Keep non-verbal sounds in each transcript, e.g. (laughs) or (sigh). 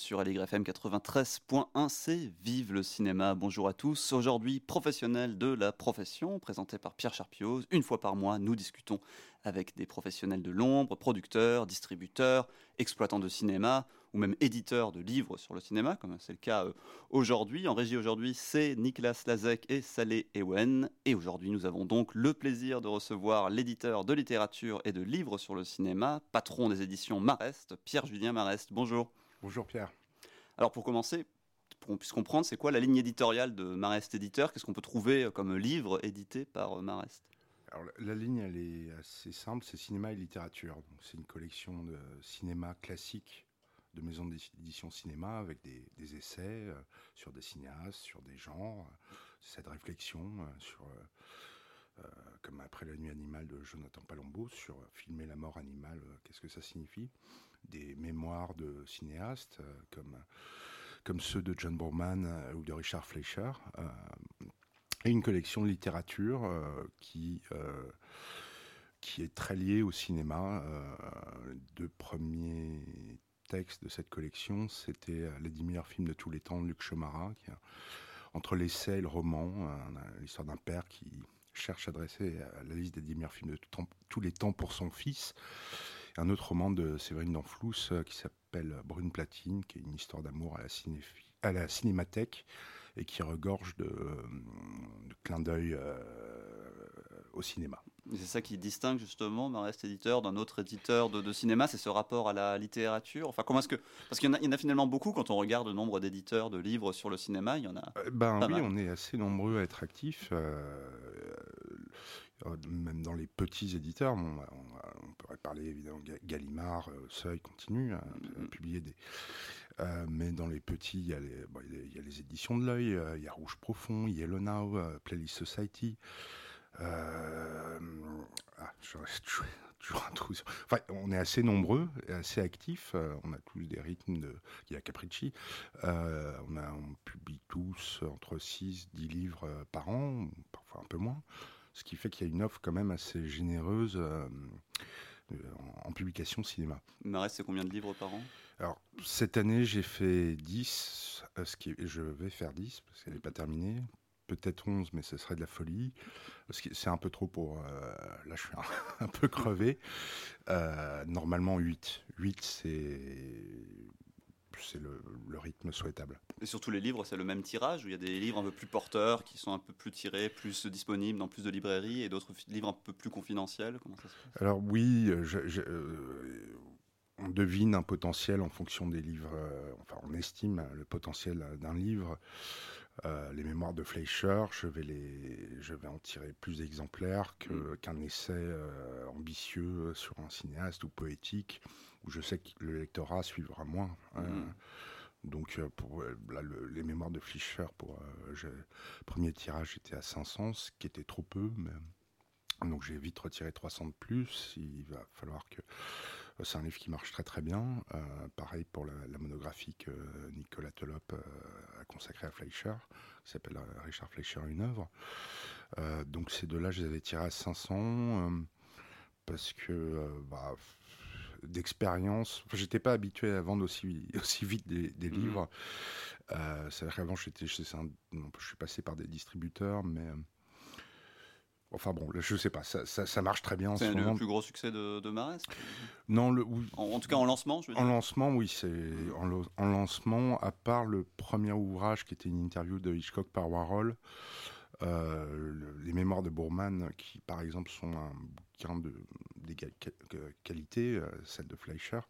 sur FM 93.1, c'est Vive le cinéma. Bonjour à tous. Aujourd'hui, professionnel de la profession, présenté par Pierre Charpioz. Une fois par mois, nous discutons avec des professionnels de l'ombre, producteurs, distributeurs, exploitants de cinéma ou même éditeurs de livres sur le cinéma, comme c'est le cas euh, aujourd'hui. En régie aujourd'hui, c'est Nicolas Lazek et Salé Ewen. Et aujourd'hui, nous avons donc le plaisir de recevoir l'éditeur de littérature et de livres sur le cinéma, patron des éditions Marest, Pierre-Julien Marest. Bonjour. Bonjour Pierre. Alors pour commencer, pour qu'on puisse comprendre, c'est quoi la ligne éditoriale de Marest Éditeur? Qu'est-ce qu'on peut trouver comme livre édité par euh, Marest? Alors, la ligne, elle est assez simple, c'est cinéma et littérature. Donc, c'est une collection de cinéma classique de maisons d'édition cinéma avec des, essais euh, sur des cinéastes, sur des genres, cette réflexion euh, sur, comme après la nuit animale de Jonathan Palombo, sur filmer la mort animale, qu'est-ce que ça signifie, des mémoires de cinéastes comme, comme ceux de John Borman ou de Richard Fleischer et une collection de littérature euh, qui euh, qui est très liée au cinéma. Euh, deux premiers textes de cette collection, c'était les dix meilleurs films de tous les temps de Luc Chomara, qui, entre l'essai et le roman, l'histoire d'un père qui cherche à dresser la liste des dix meilleurs films de tous les temps pour son fils. Un autre roman de Séverine Danflous qui s'appelle Brune Platine, qui est une histoire d'amour à à la cinémathèque et qui regorge de, de clins d'œil euh, au cinéma. C'est ça qui distingue justement Marest éditeur d'un autre éditeur de, de cinéma, c'est ce rapport à la littérature? Enfin, comment est-ce que parce qu'il y, en a finalement beaucoup quand on regarde le nombre d'éditeurs de livres sur le cinéma, il y en a. Euh, ben oui, on est assez nombreux à être actifs. Euh, même dans les petits éditeurs, on, pourrait parler évidemment Gallimard, Seuil continue à, mm-hmm. publier des. mais dans les petits, il y a les il y, a les éditions de l'œil, euh, il y a Rouge Profond, Yellow Now, euh, Playlist Society. Euh, ah, je reste toujours un trou. Enfin, on est assez nombreux, et assez actifs. on a tous des rythmes de. Il y a Capricci. on, a, on publie tous entre 6, 10 livres par an, parfois un peu moins. Ce qui fait qu'il y a une offre quand même assez généreuse en, publication cinéma. Marès, c'est combien de livres par an? Alors, cette année, j'ai fait 10, euh, ce qui je vais faire 10, parce qu'elle n'est pas terminée. Peut-être 11, mais ce serait de la folie. C'est un peu trop pour... Euh, là, je suis un, (laughs) peu crevé. Euh, normalement, 8. 8, c'est c'est le, rythme souhaitable. Et surtout les livres, c'est le même tirage, où il y a des livres un peu plus porteurs, qui sont un peu plus tirés, plus disponibles dans plus de librairies, et d'autres livres un peu plus confidentiels Comment ça se passe? Alors oui, euh, euh, on devine un potentiel en fonction des livres, euh, enfin on estime le potentiel d'un livre. les mémoires de Fleischer, je vais, les, je vais en tirer plus d'exemplaires mm. qu'un essai ambitieux sur un cinéaste ou poétique où je sais que le lectorat suivra moins. Hein. Mm. Donc euh, pour euh, les mémoires de Fischer, pour euh, premier tirage était à 500, ce qui était trop peu, mais donc j'ai vite retiré 300 de plus. Il va falloir que c'est un livre qui marche très très bien. pareil pour la, monographie que Nicolas Telop a consacrée à Fleischer, qui s'appelle Richard Fleischer une œuvre. donc ces deux-là, je les avais tirés à 500 parce que bah, d'expérience. Enfin, j'étais pas habitué à vendre aussi, aussi vite des, des mhm. livres. Euh, c'est vrai qu'avant, j'étais, je suis passé par des distributeurs, mais. Euh, enfin bon, je sais pas, ça, ça, marche très bien. C'est le plus gros succès de, de Non, le, en, tout cas en lancement, je veux dire. En lancement, oui, c'est en, en, lancement, à part le premier ouvrage qui était une interview de Hitchcock par Warhol, euh, les mémoires de Bourman, qui par exemple sont un bouquin de qualité, euh, celle de Fleischer,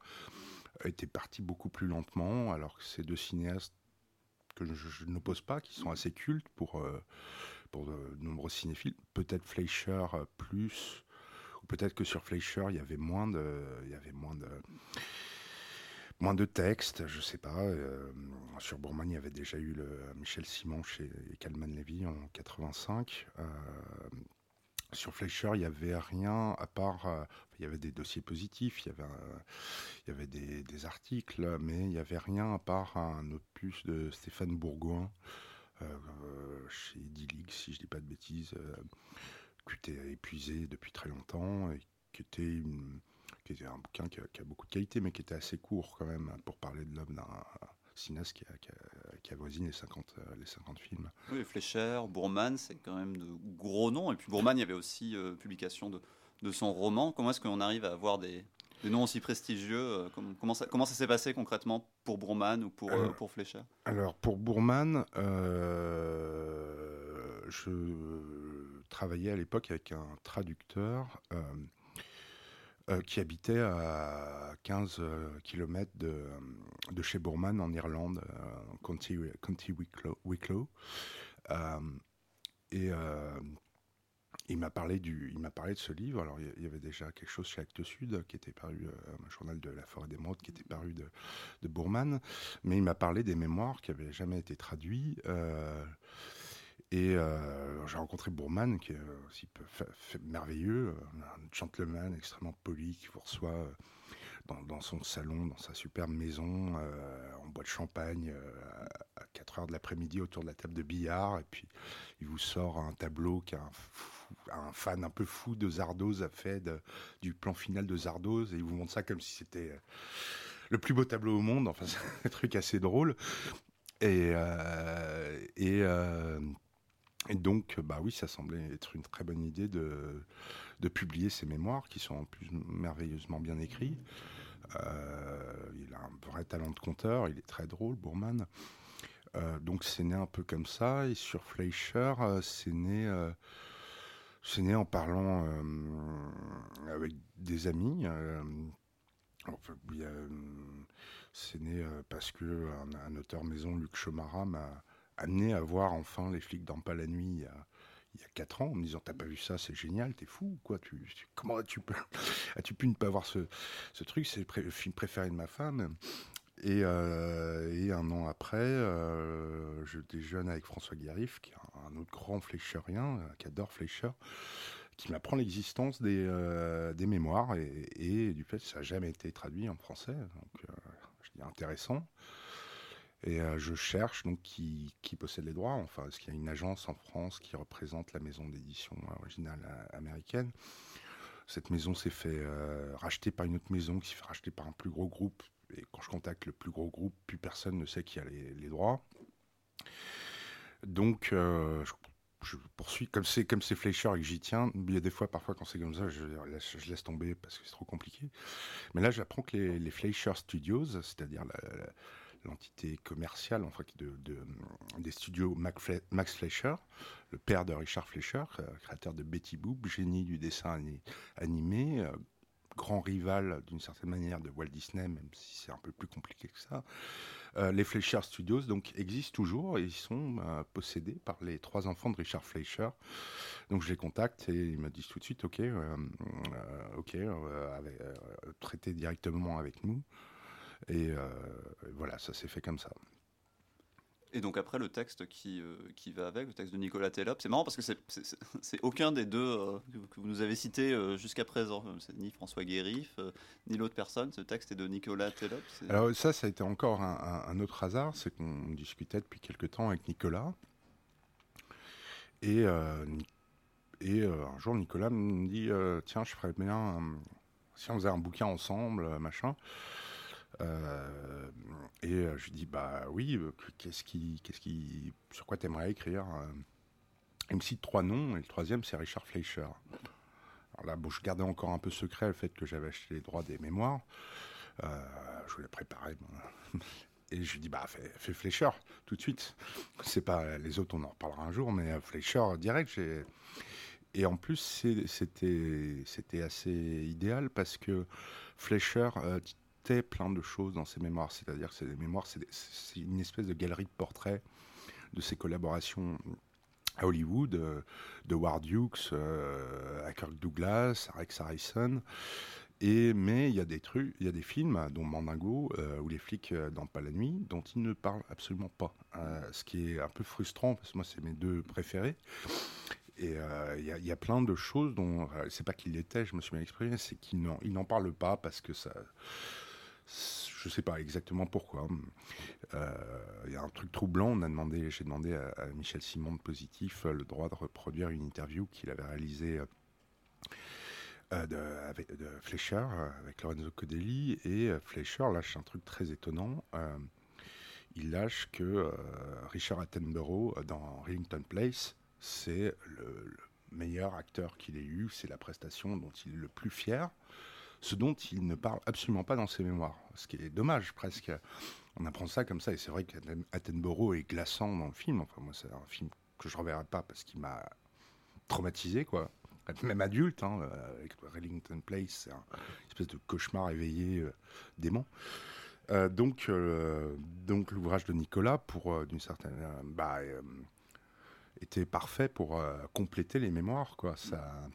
était partie beaucoup plus lentement, alors que ces deux cinéastes que je, n'oppose pas, qui sont assez cultes pour, euh, pour de nombreux cinéphiles, peut-être Fleischer plus, ou peut-être que sur Fleischer il y avait moins de, il y avait moins de moins de textes, je sais pas. Euh, sur Bourman, il y avait déjà eu Michel Simon chez Calman Levy en 85. Euh, sur Fleischer, il y avait rien à part, euh, il y avait des dossiers positifs, il y avait, des, articles, mais il y avait rien à part un opus de Stéphane Bourgoin chez D-League, si je dis pas de bêtises, qui était épuisé depuis très longtemps et qui était qui était un bouquin qui a, beaucoup de qualité, mais qui était assez court quand même pour parler de l'homme cinéaste qui, qui, avoisine les 50, les 50 films. Oui, Fleischer, Bourman, c'est quand même de gros noms. Et puis Bourman, il y avait aussi publication de, de son roman. Comment est-ce qu'on arrive à avoir des, des noms aussi prestigieux comment, ça, comment ça s'est passé concrètement pour Bourman ou pour, pour Fleischer? Alors, pour Bourman, je travaillais à l'époque avec un traducteur euh, euh, qui habitait à 15 euh, km de, de, chez Bourman en Irlande, County, County Wicklow. et il m'a parlé parlé de ce livre. Alors il y avait déjà quelque chose chez Actes Sud qui était paru, un journal de la forêt d'émeraude qui était paru de, de Bourman, mais il m'a parlé des mémoires qui n'avaient jamais été traduits. Et euh, j'ai rencontré Bourman, qui est aussi merveilleux, euh, un gentleman extrêmement poli qui vous reçoit euh, dans, son salon, dans sa superbe maison, en bois de champagne, à 4 heures de l'après-midi autour de la table de billard. Et puis, il vous sort un tableau qu'un un fan un peu fou de Zardoz a fait du plan final de Zardoz. Et il vous montre ça comme si c'était le plus beau tableau au monde. Enfin, (laughs) c'est un truc assez drôle. Et et donc, bah oui, ça semblait être une très bonne idée de, publier ces mémoires qui sont en plus merveilleusement bien écrits. Euh, il a un vrai talent de conteur, il est très drôle, Bourman. Euh, donc c'est né un peu comme ça. Et sur Fleischer, euh, c'est né, c'est né en parlant avec des amis. C'est né parce que un, auteur maison, Luc Chomara, m'a amené à voir enfin les flics dans Pas la nuit il y a, il y a 4 ans en me disant t'as pas vu ça c'est génial t'es fou quoi tu, comment (laughs) as-tu pu, ne pas voir ce, truc c'est le, film préféré de ma femme et, euh, et un an après euh, je déjeune avec François Guérif qui est un, autre grand fléchérien euh, qui adore Fleischer qui m'apprend l'existence des, mémoires. Et, et, du fait ça n'a jamais été traduit en français. Donc je dis intéressant et euh, je cherche donc qui, possède les droits. Enfin, est-ce qu'il y a une agence en France qui représente la maison d'édition originale euh, américaine? Cette maison s'est fait euh, racheter par une autre maison qui s'est fait racheter par un plus gros groupe. Et quand je contacte le plus gros groupe, plus personne ne sait qui a les, droits. Donc, je, poursuis. Comme c'est comme c'est Fleischer et que j'y tiens, il y a des fois, parfois, quand c'est comme ça, je, laisse tomber parce que c'est trop compliqué. Mais là, j'apprends que les Fleischer Studios, c'est-à-dire la l'entité commerciale en fait, de, des studios Max Fleischer, le père de Richard Fleischer, créateur de Betty Boop, génie du dessin animé, euh, grand rival d'une certaine manière de Walt Disney, même si c'est un peu plus compliqué que ça. Euh, les Fleischer Studios donc existent toujours et ils sont euh, possédés par les trois enfants de Richard Fleischer. Donc je les contacte et ils me disent tout de suite ok, ok, traitez directement avec nous. Et euh, voilà, ça s'est fait comme ça. Et donc après le texte qui, euh, qui va avec, le texte de Nicolas Tellop, c'est marrant parce que c'est aucun des deux euh, que vous nous avez cités jusqu'à présent. C'est ni François Guérif, ni l'autre personne. Ce texte est de Nicolas Tellop. Alors ça, ça a été encore un, autre hasard, c'est qu'on discutait depuis quelques temps avec Nicolas. Et, et un jour, Nicolas me dit, tiens, je ferais bien, si on faisait un bouquin ensemble, machin. Euh, et euh, je lui dis bah oui, euh, qu'est-ce qui, qu'est-ce qui, sur quoi t'aimerais écrire Il me cite trois noms et le troisième c'est Richard Fleischer. Alors là, bon, je gardais encore un peu secret le fait que j'avais acheté les droits des mémoires. je voulais préparer. (laughs) Et je lui dis bah fais, Fleischer tout de suite. C'est pas les autres, on en reparlera un jour, mais Fleischer direct. Et en plus, c'était assez idéal parce que Fleischer plein de choses dans ses mémoires. C'est-à-dire que des mémoires, c'est une espèce de galerie de portraits de ses collaborations à Hollywood, euh, de Ward Hughes euh, à Kirk Douglas, à Rex Harrison. Et, mais il y a des trucs, il y a des films, dont Mandingo euh, ou Les flics dans Pas la nuit, dont il ne parle absolument pas. ce qui est un peu frustrant, parce que moi, c'est mes deux préférés. Et il y, y, a plein de choses dont, c'est pas qu'il était, je me suis bien exprimé, c'est qu'il n'en parle pas parce que ça je ne sais pas exactement pourquoi. Euh, il y a un truc troublant. On a demandé, j'ai demandé à, Michel Simon de Positif euh, le droit de reproduire une interview qu'il avait réalisée euh, de, avec, de Fleischer avec Lorenzo Codelli. Et Fleischer lâche un truc très étonnant. il lâche que Richard Attenborough, dans Rillington Place, c'est le, meilleur acteur qu'il ait eu, c'est la prestation dont il est le plus fier, ce dont il ne parle absolument pas dans ses mémoires, ce qui est dommage presque. On apprend ça comme ça, et c'est vrai qu'Attenborough est glaçant dans le film. Enfin, moi, c'est un film que je reverrai pas parce qu'il m'a traumatisé, quoi. Même adulte, hein, avec Rillington Place, c'est une espèce de cauchemar éveillé euh, dément. Euh, donc, euh, donc l'ouvrage de Nicolas, pour d'une certaine, bah, était parfait pour compléter les mémoires, quoi. Ça,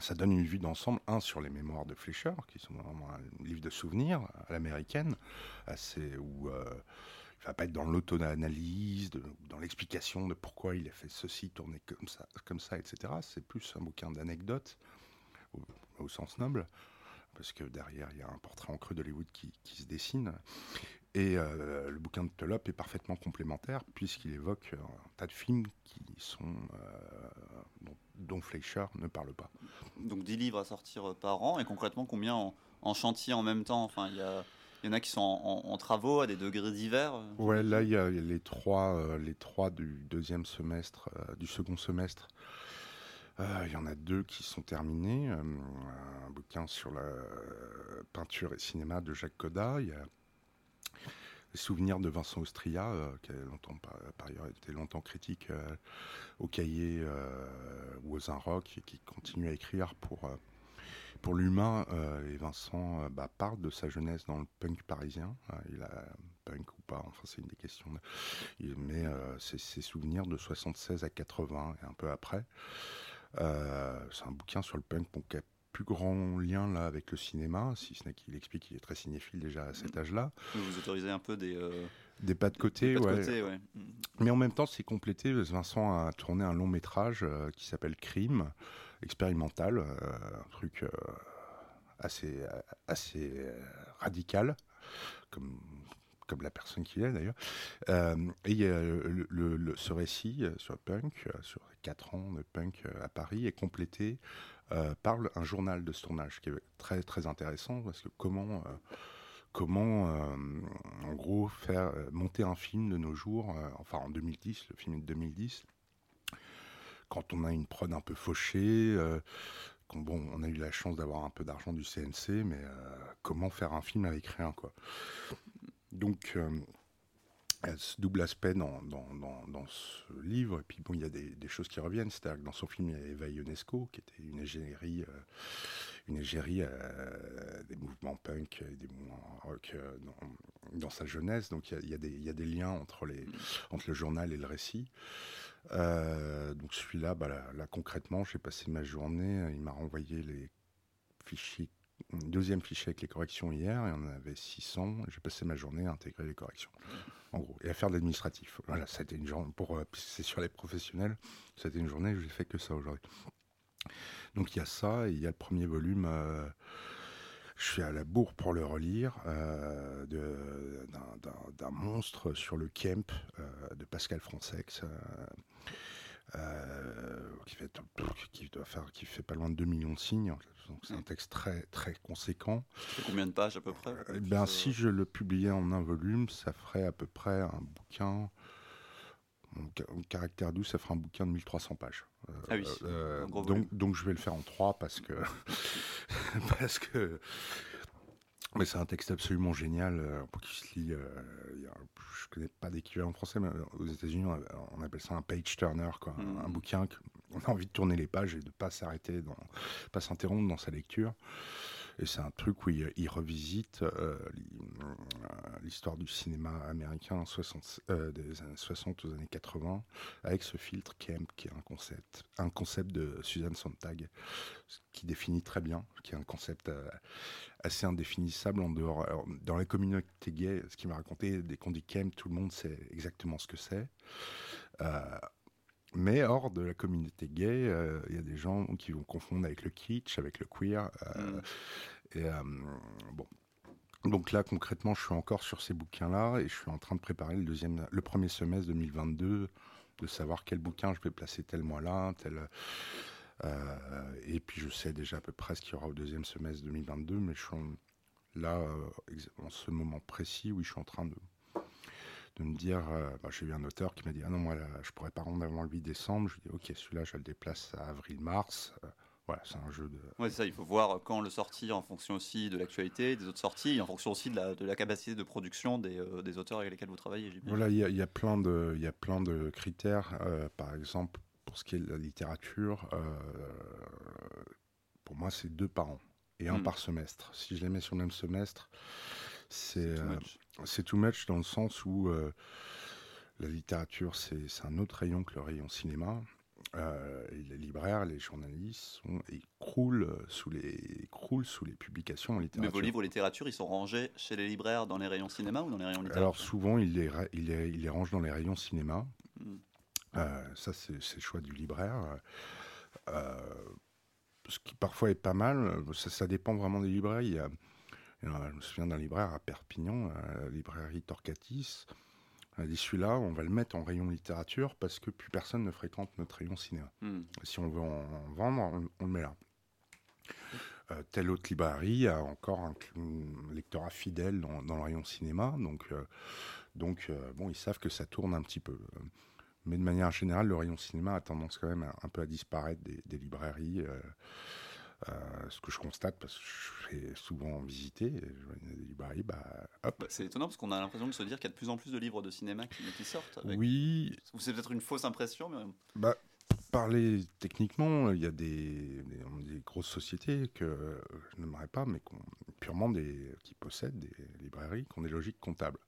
ça donne une vue d'ensemble, un sur les mémoires de Fleischer, qui sont vraiment un livre de souvenirs à l'américaine, où il va pas être dans l'auto-analyse, dans l'explication de pourquoi il a fait ceci, tourner comme ça, comme ça etc. C'est plus un bouquin d'anecdotes, au, sens noble, parce que derrière, il y a un portrait en creux d'Hollywood qui se dessine. Et euh, le bouquin de Tolop est parfaitement complémentaire, puisqu'il évoque un tas de films qui sont, euh, dont, Fleischer ne parle pas. Donc 10 livres à sortir par an, et concrètement, combien en, en chantier en même temps? Enfin, il y a il y en a qui sont en, travaux à des degrés divers. Euh, ouais, là il y a les trois, euh, les trois du deuxième semestre, euh, du second semestre. il y en a deux qui sont terminés. un bouquin sur la peinture et cinéma de Jacques Coda. Il y a les souvenirs de Vincent Austria, qui a longtemps, été longtemps critique au cahier ou aux Rock et qui continue à écrire pour pour l'humain, euh, et Vincent euh, bah, parle de sa jeunesse dans le punk parisien. Euh, il a punk ou pas, enfin c'est une des questions. mais c'est ses souvenirs de 76 à 80 et un peu après. c'est un bouquin sur le punk plus grand lien là avec le cinéma, si ce n'est qu'il explique qu'il est très cinéphile déjà à cet âge-là. Vous autorisez un peu des des pas de côté, ouais. Mais en même temps, c'est complété. Vincent a tourné un long métrage qui s'appelle Crime, expérimental, euh, un truc euh, assez, assez euh, radical, comme comme la personne qu'il est d'ailleurs. et le, ce récit sur punk, sur 4 ans de punk à Paris, est complété par un journal de ce tournage qui est très très intéressant parce que comment comment en gros faire monter un film de nos jours, enfin en 2010, le film est de 2010, quand on a une prod un peu fauchée, euh, bon, on a eu la chance d'avoir un peu d'argent du CNC, mais euh, comment faire un film avec rien, quoi. Donc, euh, ce double aspect dans, dans, ce livre, et puis bon, il y a des, choses qui reviennent, c'est-à-dire que dans son film, il y a Eva Ionesco, qui était une égérie, une égérie des mouvements punk et des mouvements rock dans, sa jeunesse, donc il y, a, des, il y a des liens entre, les, entre le journal et le récit. Euh, donc celui-là, bah, là, concrètement, j'ai passé ma journée, euh, il m'a renvoyé les fichiers, deuxième fichier avec les corrections hier, et on en avait 600, j'ai passé ma journée à intégrer les corrections, en gros, et à faire de l'administratif. Voilà, c'était une journée, pour, euh, c'est sur les professionnels, c'était une journée, je n'ai fait que ça aujourd'hui. Donc il y a ça, et il y a le premier volume... Je suis à la bourre pour le relire, euh, d'un monstre sur le Kemp euh, de Pascal Francex, euh, qui, fait, qui, doit faire, qui fait pas loin de 2 millions de signes. C'est un texte très, très conséquent. combien de pages à peu près? Eh ben, Si je le publiais en un volume, ça ferait à peu près un bouquin. Mon caractère doux, ça ferait un bouquin de 1300 pages. ah oui. donc, donc, je vais le faire en trois parce que (laughs) parce que. Mais c'est un texte absolument génial euh, pour qui se lit. Euh, je connais pas d'équivalent français, mais aux États-Unis, on, appelle ça un page turner, quoi, un, hmm. bouquin qu'on a envie de tourner les pages et de pas s'arrêter, pas s'interrompre dans sa lecture. Et c'est un truc où il, revisite euh, l'histoire du cinéma américain 60, des années 60 aux années 80 avec ce filtre Kemp, qui est un concept, un concept de Susan Sontag, qui définit très bien, qui est un concept euh, assez indéfinissable en dehors. dans la communauté gay, ce qu'il m'a raconté, dès qu'on dit Kemp, tout le monde sait exactement ce que c'est. Euh, mais hors de la communauté gay, euh, il y a des gens qui vont confondre avec le kitsch, avec le queer. Mm. Et bon. Donc là, concrètement, je suis encore sur ces bouquins-là et je suis en train de préparer le, deuxième, le premier semestre 2022, de savoir quel bouquin je vais placer tel mois-là, tel euh, et puis je sais déjà à peu près ce qu'il y aura au deuxième semestre 2022, mais je suis là, euh, en ce moment précis, où je suis en train de, de me dire, bah, j'ai eu un auteur qui m'a dit, ah non, moi, là, je pourrais pas rendre avant le 8 décembre. Je lui dis, ok, celui-là, je le déplace à avril-mars. voilà, c'est un jeu de. Oui, ça, il faut voir quand le sortir en fonction aussi de l'actualité, des autres sorties, et en fonction aussi de la, de la capacité de production des, des, auteurs avec lesquels vous travaillez. Voilà, il y, y, a plein de, il y a plein de critères. par exemple, pour ce qui est de la littérature, pour moi, c'est deux par an et un hmm. par semestre. Si je les mets sur le même semestre, c'est c'est too, much dans le sens où euh, la littérature, c'est un autre rayon que le rayon cinéma. Euh, et les libraires, les journalistes sont, ils croulent sous les croulent sous les publications en littérature. Mais vos livres littérature, ils sont rangés chez les libraires dans les rayons cinéma ou dans les rayons littérature? Alors souvent, ils les, ils les, ils les rangent dans les rayons cinéma. Hmm. Euh, ça, c'est le choix du libraire. ce qui parfois est pas mal, ça, ça dépend vraiment des libraires. Il y a, je me souviens d'un libraire à Perpignan, la librairie Torcatis. On a dit celui-là, on va le mettre en rayon littérature parce que plus personne ne fréquente notre rayon cinéma. Hmm. Si on veut en, vendre, on, le met là. Euh, telle autre librairie a encore un, lectorat fidèle dans, le rayon cinéma, donc, euh, donc euh, bon, ils savent que ça tourne un petit peu. Mais de manière générale, le rayon cinéma a tendance quand même un peu à disparaître des, des librairies. Euh, ce que je constate parce que je fais souvent visiter, je vois des librairies, bah, hop. Bah, c'est étonnant parce qu'on a l'impression de se dire qu'il y a de plus en plus de livres de cinéma qui, sortent. Oui. Ou c'est peut-être une fausse impression, mais. Bah, parler techniquement, il y a des, des, grosses sociétés que je n'aimerais pas, mais purement des, qui possèdent des librairies qui ont des logiques comptables.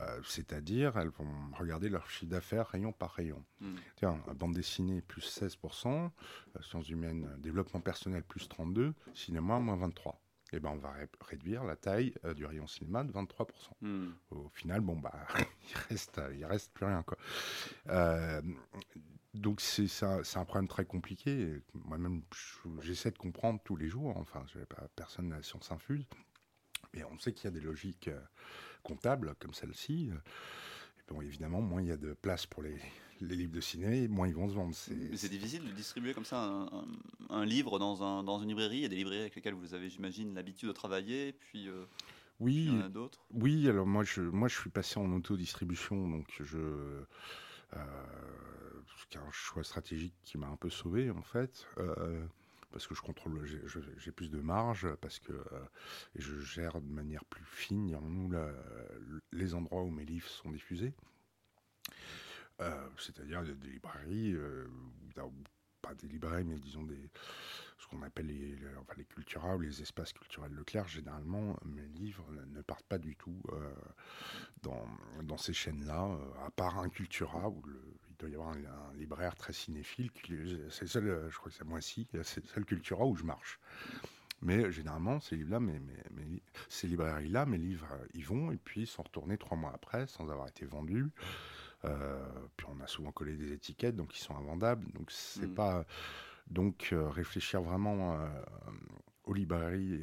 Euh, c'est-à-dire, elles vont regarder leur chiffre d'affaires rayon par rayon. Hmm. Tiens, bande dessinée plus 16%, euh, sciences humaines, développement personnel plus 32%, cinéma moins 23%. Et eh ben, on va réduire la taille euh, du rayon cinéma de 23%. Hmm. Au final, bon, bah, (laughs) il reste, il reste plus rien, quoi. donc c'est un, problème très compliqué. Moi-même, j'essaie de comprendre tous les jours. Enfin, pas, personne n'a la science infuse. Mais on sait qu'il y a des logiques comptable comme celle-ci, euh, bon, évidemment, moins il y a de place pour les, les, livres de ciné, moins ils vont se vendre. C'est difficile de distribuer comme ça un, livre dans, un, dans, une librairie. Il y a des librairies avec lesquelles vous avez, j'imagine, l'habitude de travailler, puis. Euh, oui, il y en a d'autres. Oui, alors moi je, moi je suis passé en autodistribution, donc je. Euh, c'est un choix stratégique qui m'a un peu sauvé en fait. Euh, parce que je contrôle, j'ai plus de marge, parce que euh, je gère de manière plus fine, nous, les endroits où mes livres sont diffusés. Euh, c'est-à-dire des librairies, euh, pas des librairies, mais disons des, ce qu'on appelle les, enfin, les cultura ou les espaces culturels Leclerc. Généralement, mes livres ne partent pas du tout dans, dans, ces chaînes-là, à part un Cultura où le, doit y avoir un, libraire très cinéphile. C'est le seul, je crois que c'est moi ci, c'est le seul Cultura où je marche. Mais généralement, ces livres-là, ces librairies-là, mes livres, ils vont et puis ils sont retournés trois mois après sans avoir été vendus. Euh, puis on a souvent collé des étiquettes, donc ils sont invendables. Donc c'est mm. pas donc euh, réfléchir vraiment euh, aux librairies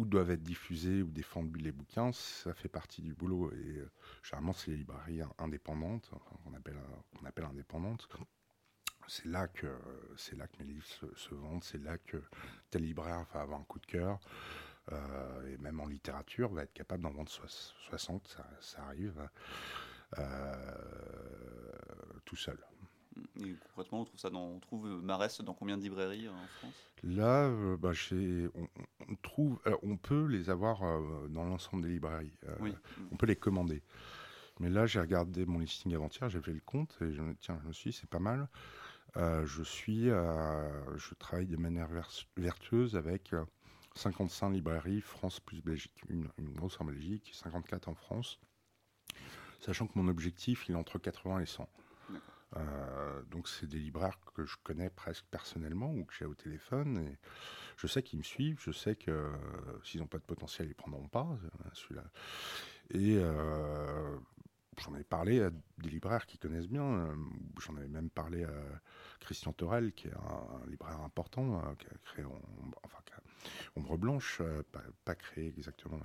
où doivent être diffusés ou défendus les bouquins, ça fait partie du boulot. Et euh, généralement, c'est les librairies indépendantes, qu'on appelle, indépendantes. C'est là, que, là que mes livres se, vendent, c'est là que tel libraire va avoir un coup de cœur. Euh, et même en littérature, va être capable d'en vendre 60, ça, arrive, euh, tout seul. Et concrètement, on trouve ça dans, on trouve Marès dans combien de librairies en France? Là, euh, bah, on, trouve, on peut les avoir euh, dans l'ensemble des librairies. Euh, on peut les commander. Mais là, j'ai regardé mon listing avant-hier, j'ai fait le compte et je me tiens, je me suis, c'est pas mal. je suis, je travaille de manière vertueuse avec 55 librairies France plus Belgique, une, une grosse en Belgique, 54 en France, sachant que mon objectif, il est entre 80 et 100. Euh, donc c'est des libraires que je connais presque personnellement ou que j'ai au téléphone. Et je sais qu'ils me suivent, je sais que euh, s'ils n'ont pas de potentiel, ils ne prendront pas euh, celui-là. Et j'en ai parlé à des libraires qui connaissent bien. J'en avais même parlé à Christian Torel, qui est un, libraire important, qui a créé enfin, Ombre Blanche, pas, créé exactement,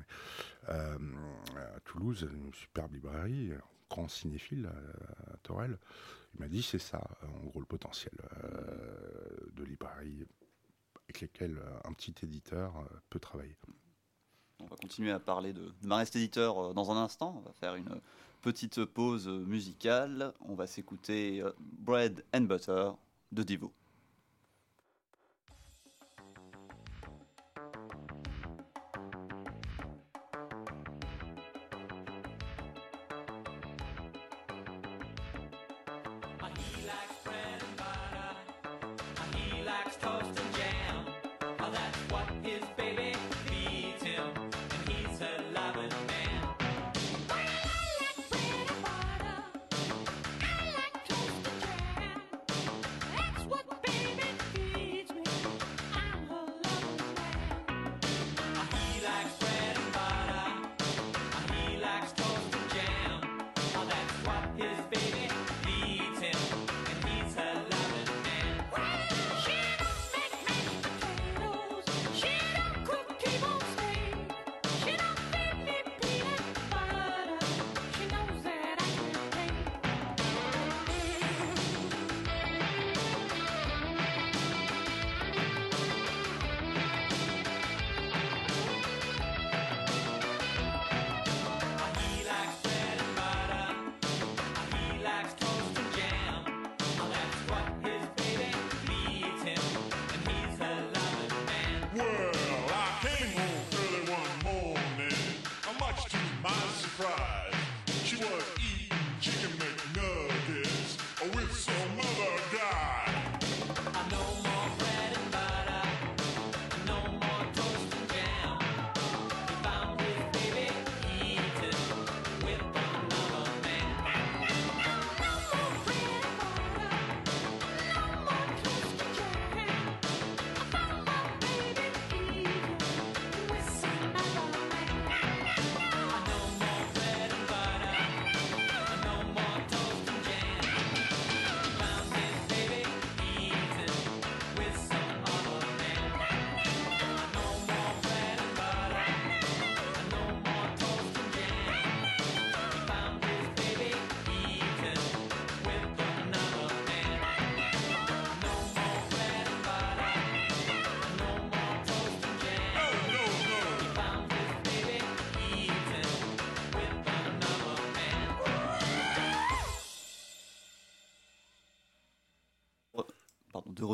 à Toulouse, une superbe librairie, grand cinéphile, Torel. Il m'a dit c'est ça, en gros, le potentiel euh, de librairie avec lesquelles un petit éditeur euh, peut travailler. On va continuer à parler de, de Marest Éditeur dans un instant. On va faire une petite pause musicale. On va s'écouter Bread and Butter de Divo.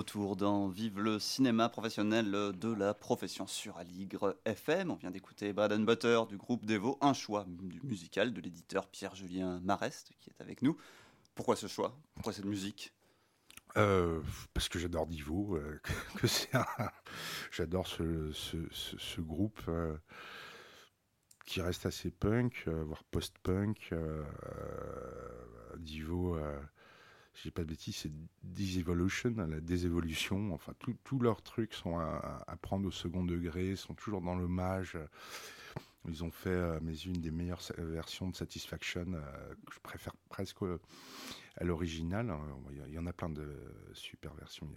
Retour dans Vive le cinéma professionnel de la profession sur Aligre FM. On vient d'écouter Brad Butter du groupe Devo, un choix musical de l'éditeur Pierre-Julien Marest qui est avec nous. Pourquoi ce choix? Pourquoi cette musique? Euh, parce que j'adore Divo, euh, que c'est j'adore ce, ce, groupe euh, qui reste assez punk, voire post-punk. Divo, je dis pas de bêtises, c'est Disevolution, la désévolution. Enfin, tous leurs trucs sont à, prendre au second degré, sont toujours dans l'hommage. Ils ont fait, à mes une des meilleures versions de Satisfaction, euh, que je préfère presque à l'original. Il y en a plein de super versions.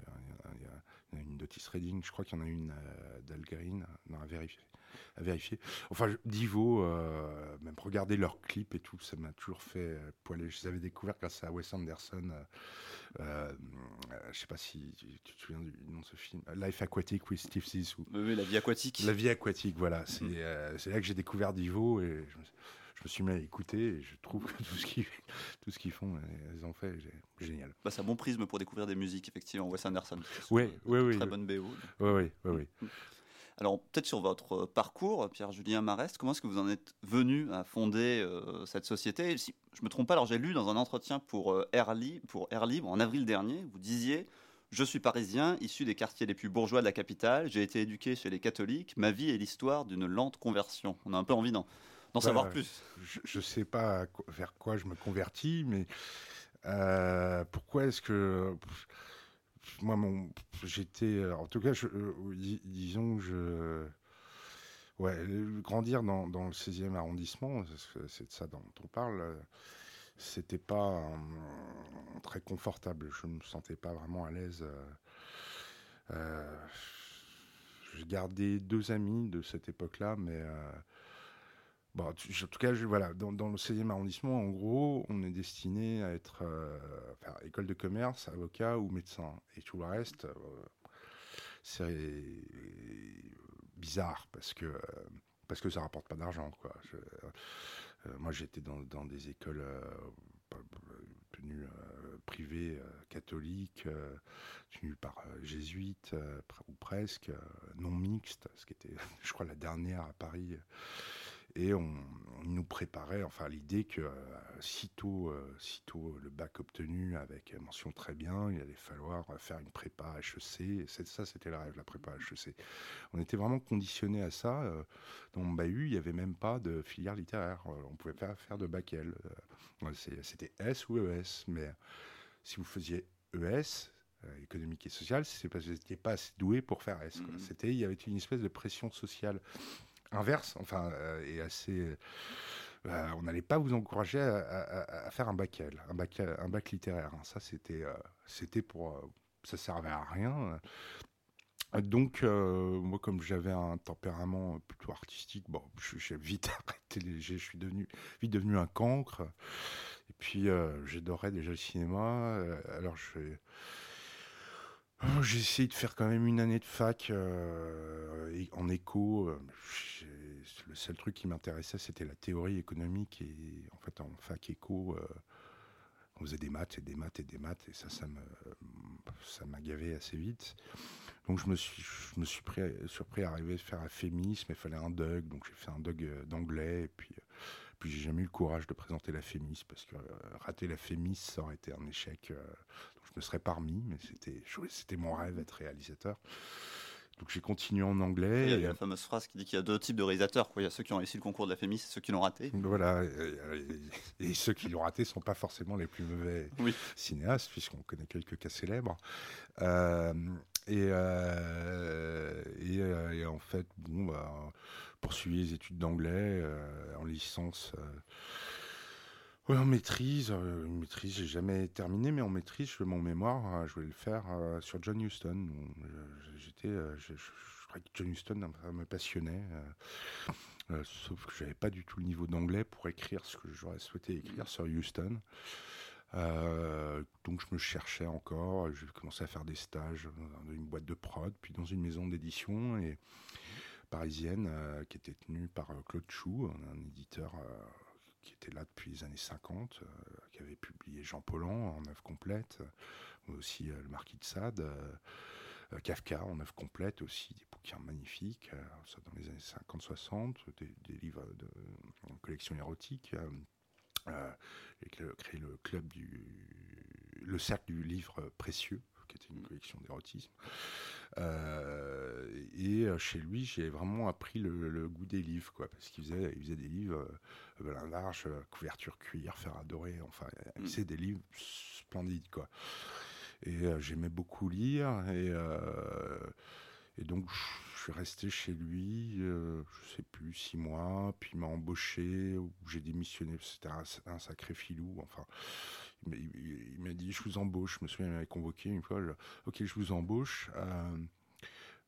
Il y, a, une d'Otis Redding, je crois qu'il y en a une euh, d'Al Green, à vérifier à vérifier. Enfin, Divo, euh, même regarder leurs clips et tout, ça m'a toujours fait euh, poiler. Je les avais découverts grâce à Wes Anderson. Euh, euh je sais pas si tu, te souviens du nom de ce film, Life Aquatic with Steve Zissou. Oui, la vie aquatique. La vie aquatique, voilà. C'est mm-hmm. là que j'ai découvert Divo et je me, je me, suis mis à écouter et je trouve que tout ce qu'ils tout ce qu'ils font, ils ont fait, génial. Bah, c'est un bon prisme pour découvrir des musiques, effectivement. Wes Anderson. Oui, oui, oui. Très bonne BO. Oui, oui, oui. oui. Alors peut-être sur votre parcours, Pierre-Julien Marest, comment est-ce que vous en êtes venu à fonder euh, cette société? Si je me trompe pas, alors j'ai lu dans un entretien pour, euh, Air, pour Air Libre en avril dernier, vous disiez je suis parisien, issu des quartiers les plus bourgeois de la capitale. J'ai été éduqué chez les catholiques. Ma vie est l'histoire d'une lente conversion. On a un peu envie d'en bah, savoir plus. Je ne sais pas vers quoi je me convertis, mais euh, pourquoi est-ce que moi, mon, j'étais, euh, en tout cas, je, euh, disons, je, ouais, grandir dans, dans, le 16e arrondissement, c'est de ça dont on parle, euh, c'était pas très confortable. Je me sentais pas vraiment à l'aise. Euh, j'ai gardé deux amis de cette époque-là, mais Bon, en tout cas, voilà, dans, le 16e arrondissement, en gros, on est destiné à être euh, école de commerce, avocat ou médecin. Et tout le reste, euh, c'est bizarre parce que euh, parce que ça rapporte pas d'argent. Quoi. moi, j'étais dans, dans, des écoles tenues privées catholiques, tenues par jésuites ou presque, non mixtes, ce qui était, (laughs) je crois, la dernière à Paris et on, nous préparait enfin l'idée que euh, sitôt, euh, sitôt le bac obtenu avec mention très bien, il allait falloir faire une prépa HEC. Ça, c'était le rêve, la prépa HEC. On était vraiment conditionné à ça. Euh, dans mon bahut, il n'y avait même pas de filière littéraire. On pouvait pas faire de bac L. C'était S ou ES. Mais si vous faisiez ES, économique et social, c'est parce que vous n'étiez pas assez doué pour faire S. Mmh. C'était, il y avait une espèce de pression sociale inverse, enfin, euh, et assez. Euh, on n'allait pas vous encourager à, faire un bac L, un bac, un bac littéraire. Hein. Ça, c'était, euh, c'était pour, ça servait à rien. Donc, moi, comme j'avais un tempérament plutôt artistique, bon, j'ai vite (laughs) arrêté je suis devenu, vite devenu un cancre. Et puis, j'adorais déjà le cinéma. alors, je Oh, j'ai essayé de faire quand même une année de fac euh, en éco. Euh, le seul truc qui m'intéressait, c'était la théorie économique. Et en fait, en fac éco, euh, on faisait des maths et des maths et des maths. Et ça, ça m'a gavé assez vite. Donc, je me suis, je me suis pris, surpris à arriver à faire un féminisme. Il fallait un DUG. Donc, j'ai fait un DUG d'anglais. Et puis, puis j'ai jamais eu le courage de présenter la fémis parce que rater la fémis, ça aurait été un échec me serais parmi, mais c'était, c'était mon rêve d'être réalisateur. Donc j'ai continué en anglais. Il y a la fameuse phrase qui dit qu'il y a deux types de réalisateurs. Il y a ceux qui ont réussi le concours de la FEMIS et ceux qui l'ont raté. Voilà. Et, ceux qui l'ont raté ne sont pas forcément les plus mauvais cinéastes, puisqu'on connaît quelques cas célèbres. Euh, et, euh, euh, et, en fait, bon, bah, poursuivi les études d'anglais en licence oui, en maîtrise, euh, maîtrise, j'ai jamais terminé, mais en maîtrise, je, mon mémoire, euh, je voulais le faire euh, sur John Huston. J'étais, je, crois que John Huston me passionnait, sauf que j'avais pas du tout le niveau d'anglais pour écrire ce que j'aurais souhaité écrire sur Houston. donc je me cherchais encore, j'ai commencé à faire des stages dans une boîte de prod, puis dans une maison d'édition parisienne qui était tenue par Claude Chou, un éditeur qui était là depuis les années 50, euh, qui avait publié Jean Paulhan en œuvre complète, mais aussi euh, Le Marquis de Sade, euh, Kafka en œuvre complète aussi, des bouquins magnifiques, ça dans les années 50-60, des, livres de, en collection érotique. et créé le club du le cercle du livre précieux qui était une collection d'érotisme. Euh, et euh, chez lui, j'ai vraiment appris le, goût des livres, quoi, parce qu'il faisait, il faisait des livres, euh, large, couverture cuir, faire adorer, enfin, mm. c'est des livres splendides, quoi. Et j'aimais beaucoup lire, et, et donc je suis resté chez lui, je sais plus, six mois, puis il m'a embauché, j'ai démissionné, c'était un, un, sacré filou, enfin il, m'a dit je vous embauche. Je me souviens, il m'avait convoqué une fois. ok, je vous embauche. Euh,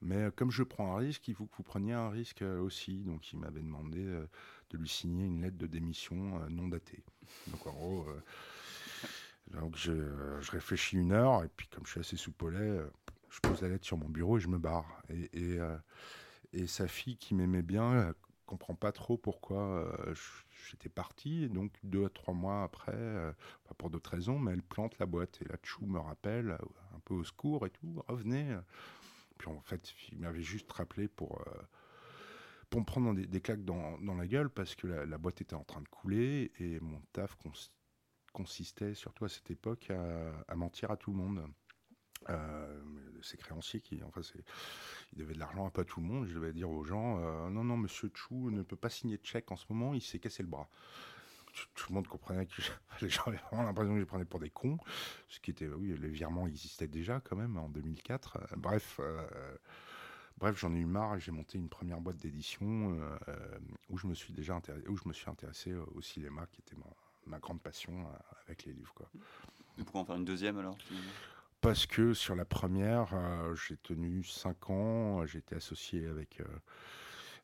mais comme je prends un risque, il faut que vous preniez un risque euh, aussi. Donc il m'avait demandé euh, de lui signer une lettre de démission non datée. Donc en gros, donc je, réfléchis une heure et puis comme je suis assez soupolé, je pose la lettre sur mon bureau et je me barre. Et, sa fille qui m'aimait bien comprend pas trop pourquoi j'étais parti. donc, deux à trois mois après, euh, pas pour d'autres raisons, mais elle plante la boîte. Et là, Chou me rappelle, euh, un peu au secours et tout, revenez. Puis en fait, il m'avait juste rappelé pour, euh, pour me prendre des, claques dans, la gueule parce que la, boîte était en train de couler et mon taf consistait, surtout à cette époque, à, mentir à tout le monde. Euh, ces créanciers qui, enfin, il devait de l'argent à pas tout le monde. Je devais dire aux gens, non, non, Monsieur Chou ne peut pas signer de chèque en ce moment, il s'est cassé le bras tout le monde comprenait que (laughs) les gens avaient vraiment l'impression que je les prenais pour des cons, ce qui était, oui, le virement existait déjà quand même en 2004. Euh, bref, euh, bref, j'en ai eu marre j'ai monté une première boîte d'édition euh, où je me suis déjà intéressé, où je me suis intéressé au cinéma, qui était ma, grande passion avec les livres. Quoi. Et pourquoi en faire une deuxième alors parce que sur la première, j'ai tenu 5 ans, j'ai été associé avec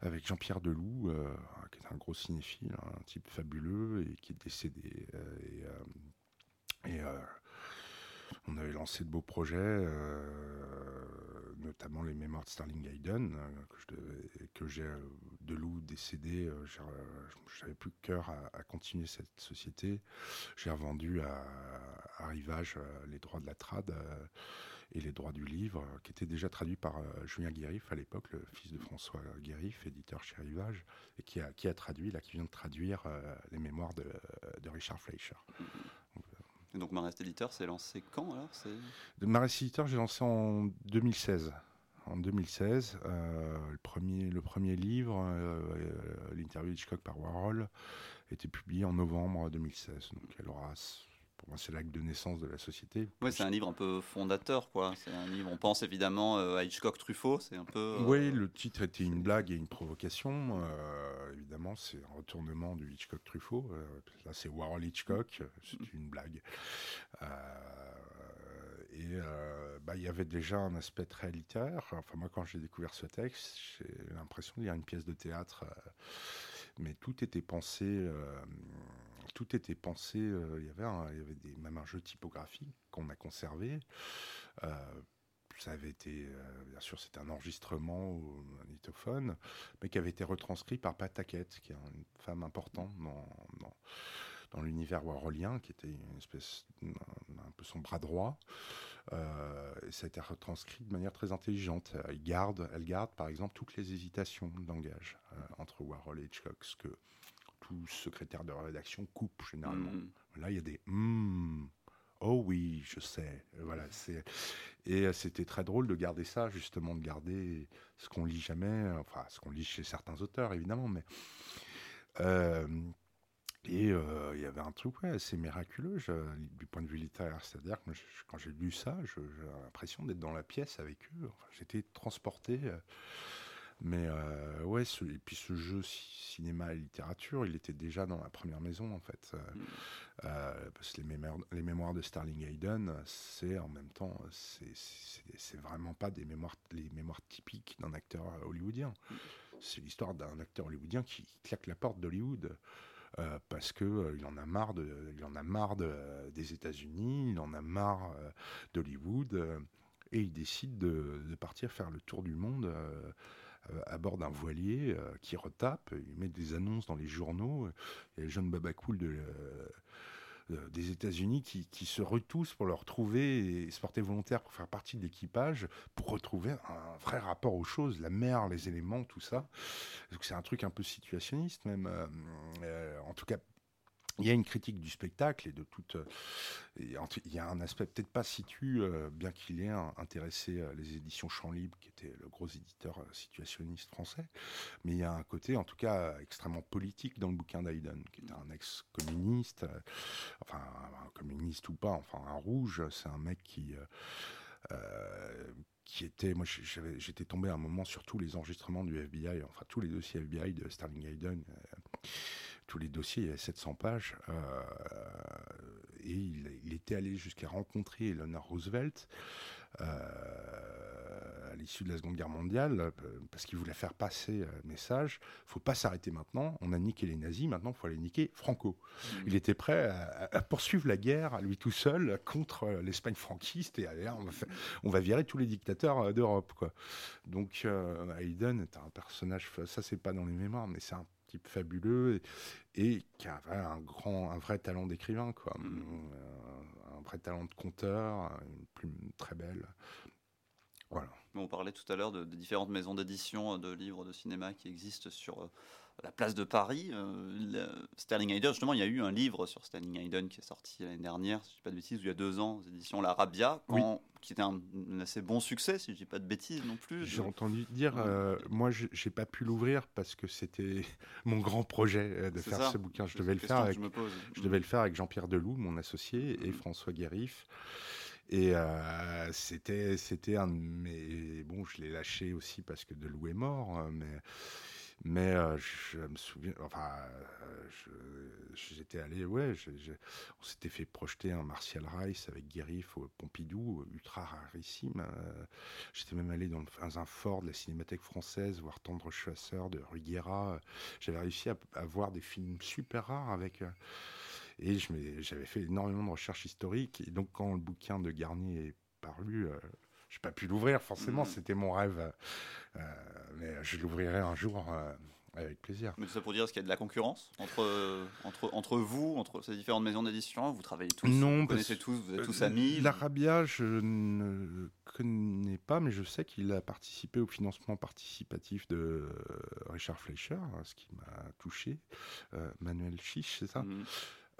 avec Jean-Pierre Deloup, euh, qui est un gros cinéphile, un type fabuleux et qui est décédé. Euh, et, euh, on avait lancé de beaux projets, notamment les mémoires de Starling Hayden, que j'ai de loup décédé, j'avais plus de cœur à, continuer cette société. J'ai revendu à, à, Rivage les droits de la trad et les droits du livre, qui étaient déjà traduits par Julien Guérif à l'époque, le fils de François Guérif, éditeur chez Rivage, et qui a, qui a traduit, là, qui vient de traduire les mémoires de, de Richard Fleischer. Donc Marest Éditeur s'est lancé quand alors? Marest Éditeur, j'ai lancé en 2016. En 2016, euh, le, premier, livre, euh, euh, l'interview Hitchcock par Warhol, été publié en novembre 2016. Donc elle aura pour moi, c'est l'acte de naissance de la société. Oui, c'est un livre un peu fondateur, quoi. C'est un livre, on pense évidemment euh, à Hitchcock Truffaut, c'est un peu. Euh, oui, le titre était une blague et une provocation. Euh, évidemment, c'est un retournement du Hitchcock Truffaut. là, c'est Warhol Hitchcock, c'est une blague. et bah, il y avait déjà un aspect très littéraire. Enfin, moi, quand j'ai découvert ce texte, j'ai l'impression de lire une pièce de théâtre. mais tout était pensé tout était pensé. Euh, il y avait, même un jeu typographique qu'on a conservé. Euh, ça avait été, euh, bien sûr, c'était un enregistrement au magnétophone, mais qui avait été retranscrit par Pat Taquette, qui est une femme importante dans, dans, l'univers warholien, qui était une espèce, un, peu son bras droit. et ça a été retranscrit de manière très intelligente. Elle garde, elle garde, par exemple, toutes les hésitations de langage entre Warhol et Hitchcock, ce que tout secrétaire de rédaction coupe généralement. Mm. Là, il y a des mm, oh oui, je sais. Voilà, c'est et euh, c'était très drôle de garder ça, justement, de garder ce qu'on lit jamais, enfin ce qu'on lit chez certains auteurs évidemment, mais euh, et euh, il y avait un truc ouais, assez miraculeux du point de vue littéraire. C'est-à-dire que quand j'ai lu ça, j'ai l'impression d'être dans la pièce avec eux. J'étais transporté. Mais euh, ouais, et puis ce jeu cinéma et littérature, il était déjà dans la première maison en fait. Euh, mm. euh, parce que les mémoires, les mémoires de Starling Hayden, c'est en même temps, c'est vraiment pas des mémoires, les mémoires typiques d'un acteur hollywoodien. Mm. C'est l'histoire d'un acteur hollywoodien qui claque la porte d'Hollywood. parce que il en a marre de, il en a marre des États-Unis, il en a marre d'Hollywood, et il décide de, de, partir faire le tour du monde euh, à bord d'un voilier euh, qui retape, il met des annonces dans les journaux. Il y a les jeunes babacool euh, des États-Unis qui, qui, se retoussent pour le retrouver et se porter volontaire pour faire partie de l'équipage, pour retrouver un vrai rapport aux choses, la mer, les éléments, tout ça. C'est un truc un peu situationniste même. en tout cas, il y a une critique du spectacle et de toute. Euh, il y a un aspect peut-être pas situé, euh, bien qu'il ait intéressé euh, les éditions Champ Libre, qui était le gros éditeur situationniste français, mais il y a un côté, en tout cas, extrêmement politique dans le bouquin d'Aiden, qui était un ex-communiste, enfin un communiste ou pas, enfin un rouge, c'est un mec qui. qui était, moi j'étais tombé à un moment sur tous les enregistrements du FBI, enfin tous les dossiers FBI de Sterling Hayden tous les dossiers, il y avait 700 pages. Euh, et il, était allé jusqu'à rencontrer Eleanor Roosevelt euh, à l'issue de la Seconde Guerre mondiale, euh, parce qu'il voulait faire passer un message. faut pas s'arrêter maintenant. On a niqué les nazis, maintenant il faut aller niquer Franco. Mmh. Il était prêt à, poursuivre la guerre lui tout seul contre l'Espagne franquiste et allez, on, va on va virer tous les dictateurs d'Europe. Donc Hayden est un personnage, ça c'est pas dans les mémoires, mais c'est un fabuleux et, qui a un grand, un vrai talent d'écrivain, quoi. Mm. Euh, un vrai talent de conteur, une plume très belle. Voilà. On parlait tout à l'heure de, différentes maisons d'édition de livres de cinéma qui existent sur euh, la place de Paris. Euh, Sterling Hayden, justement, il y a eu un livre sur Sterling Hayden qui est sorti l'année dernière, si je dis pas de bêtises, il y a deux ans, aux éditions L'Arabia, qui était un, assez bon succès, si je dis pas de bêtises non plus. J'ai entendu dire, euh, moi, j'ai pas pu l'ouvrir parce que c'était (laughs) mon grand projet de faire ce bouquin. Je devais le faire avec, je, devais le faire avec Jean-Pierre Deloup, mon associé, et mm. François Guérif. Et euh, c'était, c'était un mais bon, je l'ai lâché aussi parce que Delou est mort, hein, mais mais euh, je me souviens, enfin, euh, j'étais allé, ouais, on s'était fait projeter un Martial Rice avec Guérif au Pompidou, ultra rarissime. J'étais même allé dans, un fort de la Cinémathèque française voir Tendre Chasseur de Ruguera. J'avais réussi à, voir des films super rares avec et j'avais fait énormément de recherches historiques. Et donc, quand le bouquin de Garnier est paru, euh, j'ai pas pu l'ouvrir, forcément, c'était mon rêve. Euh, mais je l'ouvrirai un jour euh, avec plaisir. Mais tout ça pour dire, est-ce qu'il y a de la concurrence entre, entre, entre vous, entre ces différentes maisons d'édition? Vous travaillez tous, Non, vous connaissez tous, vous êtes Euh, tous amis L'Arabia, je ne connais pas, mais je sais qu'il a participé au financement participatif de euh, Richard Fleischer, ce qui m'a touché. Euh, Manuel Chiche, c'est ça? Mhm.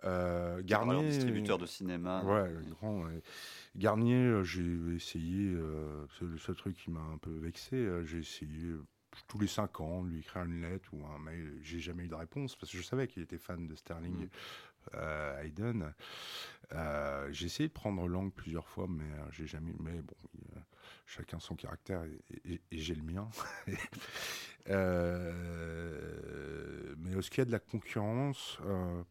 Euh, Alors, Garnier. distributeur de cinéma. Ouais, le grand. ouais. Garnier, euh, j'ai essayé, euh, c'est le seul truc qui m'a un peu vexé, euh, j'ai essayé euh, tous les cinq ans de lui écrire une lettre ou un mail, j'ai jamais eu de réponse parce que je savais qu'il était fan de Sterling euh, Hayden. Euh, j'ai essayé de prendre langue plusieurs fois, mais euh, j'ai jamais. Mais bon, euh, chacun son caractère et, et- et j'ai le mien. (laughs) Euh, mais est-ce qu'il y a de la concurrence euh,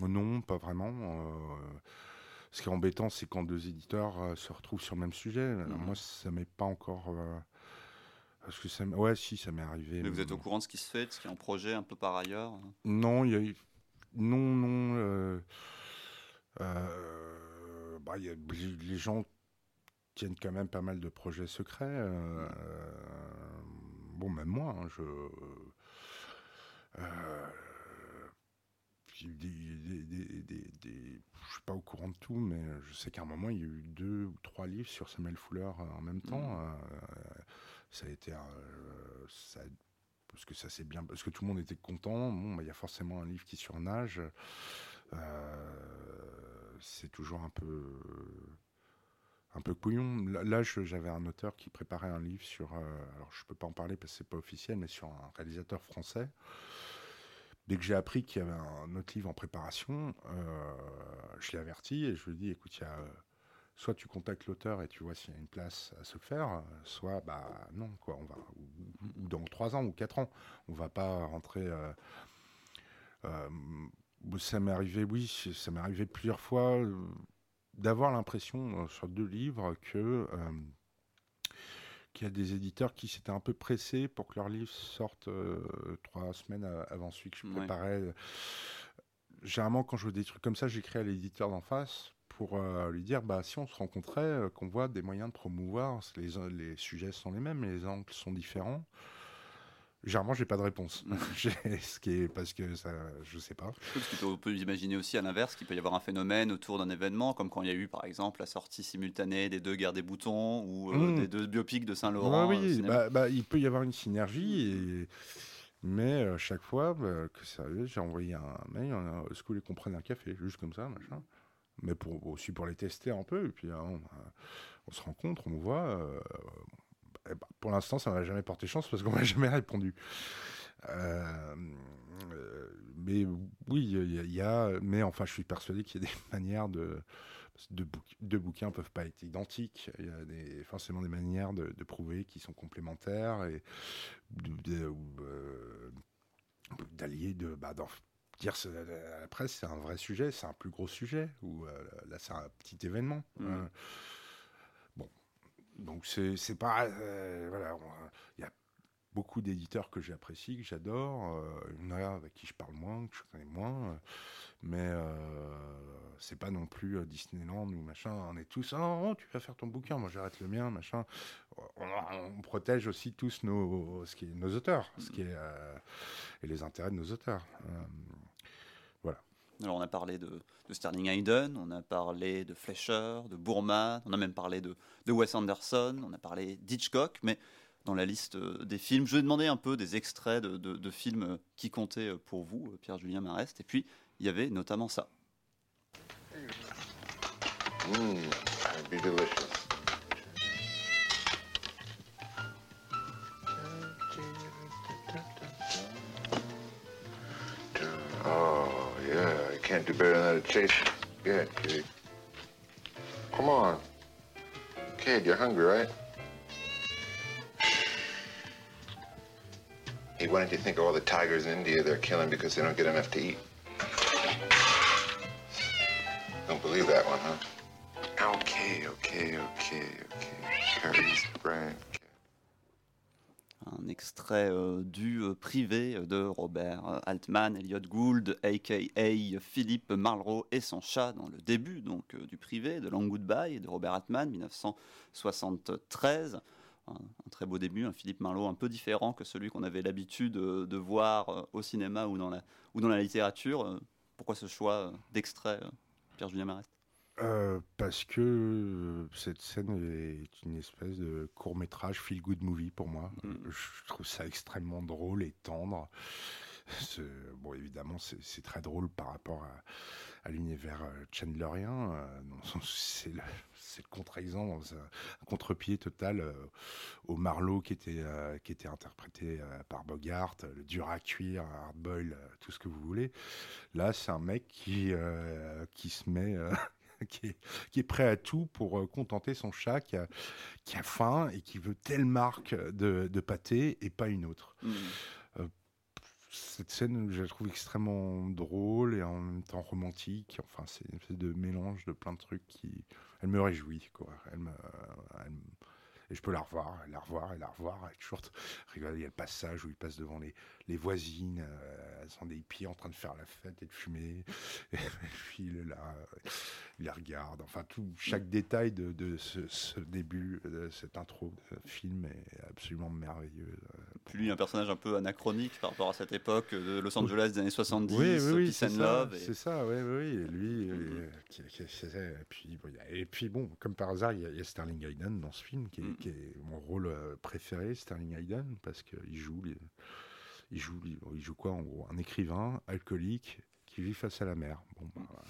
non, pas vraiment. euh, ce qui est embêtant, c'est quand deux éditeurs euh, se retrouvent sur le même sujet. Alors, Mhm. Moi, ça m'est pas encore. euh, Parce que ça ouais, si, ça m'est arrivé. Mais vous êtes au courant de ce qui se fait, de ce qui est en projet un peu par ailleurs Non, il y a eu- Non, non. euh, euh, bah, y a- les- les gens tiennent quand même pas mal de projets secrets. euh, bon, même moi, hein, je. Je suis pas au courant de tout, mais je sais qu'à un moment, il y a eu deux ou trois livres sur Samuel Fuller euh, en même temps. euh, ça a été. euh, ça a- parce que ça c'est bien, parce que tout le monde était content. Bon, bah, il y a forcément un livre qui surnage. Euh, c'est toujours un peu, un peu couillon. Là, j'avais un auteur qui préparait un livre sur, euh, alors je peux pas en parler parce que c'est pas officiel, mais sur un réalisateur français. Dès que j'ai appris qu'il y avait un autre livre en préparation, euh, je l'ai averti et je lui ai dit, écoute, y a, euh, soit tu contactes l'auteur et tu vois s'il y a une place à se faire, soit bah non quoi, on va ou, dans trois ans ou quatre ans, on va pas rentrer. euh, ça m'est arrivé, oui, ça m'est arrivé plusieurs fois d'avoir l'impression sur deux livres que qu'il y a des éditeurs qui s'étaient un peu pressés pour que leur livre sorte euh, trois semaines avant celui que je Ouais. préparais. Généralement, quand je veux des trucs comme ça, j'écris à l'éditeur d'en face pour euh, lui dire bah, si on se rencontrait, euh, qu'on voit des moyens de promouvoir, les, les sujets sont les mêmes, les angles sont différents. Généralement, j'ai pas de réponse. (laughs) Ce qui est parce que ça, je sais pas. Parce on peut imaginer aussi à l'inverse qu'il peut y avoir un phénomène autour d'un événement, comme quand il y a eu par exemple la sortie simultanée des deux guerres des boutons ou euh, Mm. des deux biopics de Saint-Laurent. Ouais, euh, oui, cinéma. bah, bah, il peut y avoir une synergie, et... mais euh, chaque fois, bah, que sérieux, j'ai envoyé un mail, euh, est-ce que vous voulez qu'on prenne un café, juste comme ça, machin. Mais pour, aussi pour les tester un peu, et puis hein, on, euh, on se rencontre, on voit. euh, eh bah, pour l'instant, ça m'a jamais porté chance parce qu'on m'a (laughs) jamais répondu. Euh, euh, mais oui, il y, a- il y a, mais enfin, je suis persuadé qu'il y a des (laughs) manières de. Deux, bouqu- deux bouquins peuvent pas être identiques. Il y a des, forcément des manières de, de prouver qui sont complémentaires et de- de- euh, d'allier de. Bah, dire c'est- la presse, c'est un vrai sujet, c'est un plus gros sujet. Ou euh, là, c'est un petit événement. Mhm. Donc c'est pas euh, voilà. Il y a beaucoup d'éditeurs que j'apprécie, que j'adore. euh, il y en a avec qui je parle moins, que je connais moins. euh, mais euh, c'est pas non plus Disneyland ou machin. On est tous, oh, oh, tu vas faire ton bouquin, moi j'arrête le mien, machin. On, protège aussi tous nos, ce qui nos auteurs, ce qui et les intérêts de nos auteurs. Euh, Alors on a parlé de, de Sterling Hayden, on a parlé de Fleischer, de Bourman, on a même parlé de, Wes Anderson, on a parlé d'Hitchcock, mais dans la liste euh, des films, je vais demander un peu des extraits de, films qui comptaient euh, pour vous, euh, Pierre-Julien Marest, et puis il y avait notamment ça. Mmm. Can't do better than that at Chase. Yeah, kid. Come on. Kid, you're hungry, right? Hey, why don't you think of all the tigers in India they're killing because they don't get enough to eat? Don't believe that one, huh? Okay, okay, okay, okay. Curry's brand. Extrait euh, du euh, privé de Robert Altman, Elliot Gould, a.k.a. Philippe Marlowe et son chat dans le début donc du privé de Long Goodbye de Robert Altman, 1973. Un, très beau début, un Philippe Marlowe un peu différent que celui qu'on avait l'habitude de, voir au cinéma ou dans la, ou dans la littérature. Pourquoi ce choix d'extrait, Pierre-Julien Marest? Euh, parce que euh, cette scène est une espèce de court métrage feel good movie pour moi. Mm. Je trouve ça extrêmement drôle et tendre. Bon, évidemment, c'est très drôle par rapport à, l'univers euh, chandlerien. c'est le, contre-exemple, un contre-pied total au Marlowe qui était, qui était interprété par Bogart, le dur à cuire, hard tout ce que vous voulez. Là, c'est un mec qui, qui se met (laughs) qui, est, prêt à tout pour euh, contenter son chat qui a, qui a faim et qui veut telle marque de, de pâté et pas une autre. Mmh. Euh, cette scène, je la trouve extrêmement drôle et en même temps romantique. Enfin, c'est une espèce de mélange de plein de trucs qui. Elle me réjouit, quoi. Elle me, et je peux la revoir, la revoir et la revoir. Et toujours, il y a le passage où il passe devant les, les voisines, euh, elles sont des hippies en train de faire la fête et de fumer. (laughs) Et puis là, il la regarde. Enfin, tout, chaque détail de, de ce, début, de cette intro de film est absolument merveilleux. Puis lui, un personnage un peu anachronique par rapport à cette époque de Los Angeles des années 70, oui, oui, oui c'est ça, C'est ça, oui, oui. Et lui, mm-hmm. et, puis, et puis bon, comme par hasard, il y, a, Sterling Hayden dans ce film qui est, mm. qui est mon rôle euh, préféré, Sterling Hayden, parce qu'il joue il joue, il joue quoi en gros? Un écrivain alcoolique qui vit face à la mer. Bon, bah,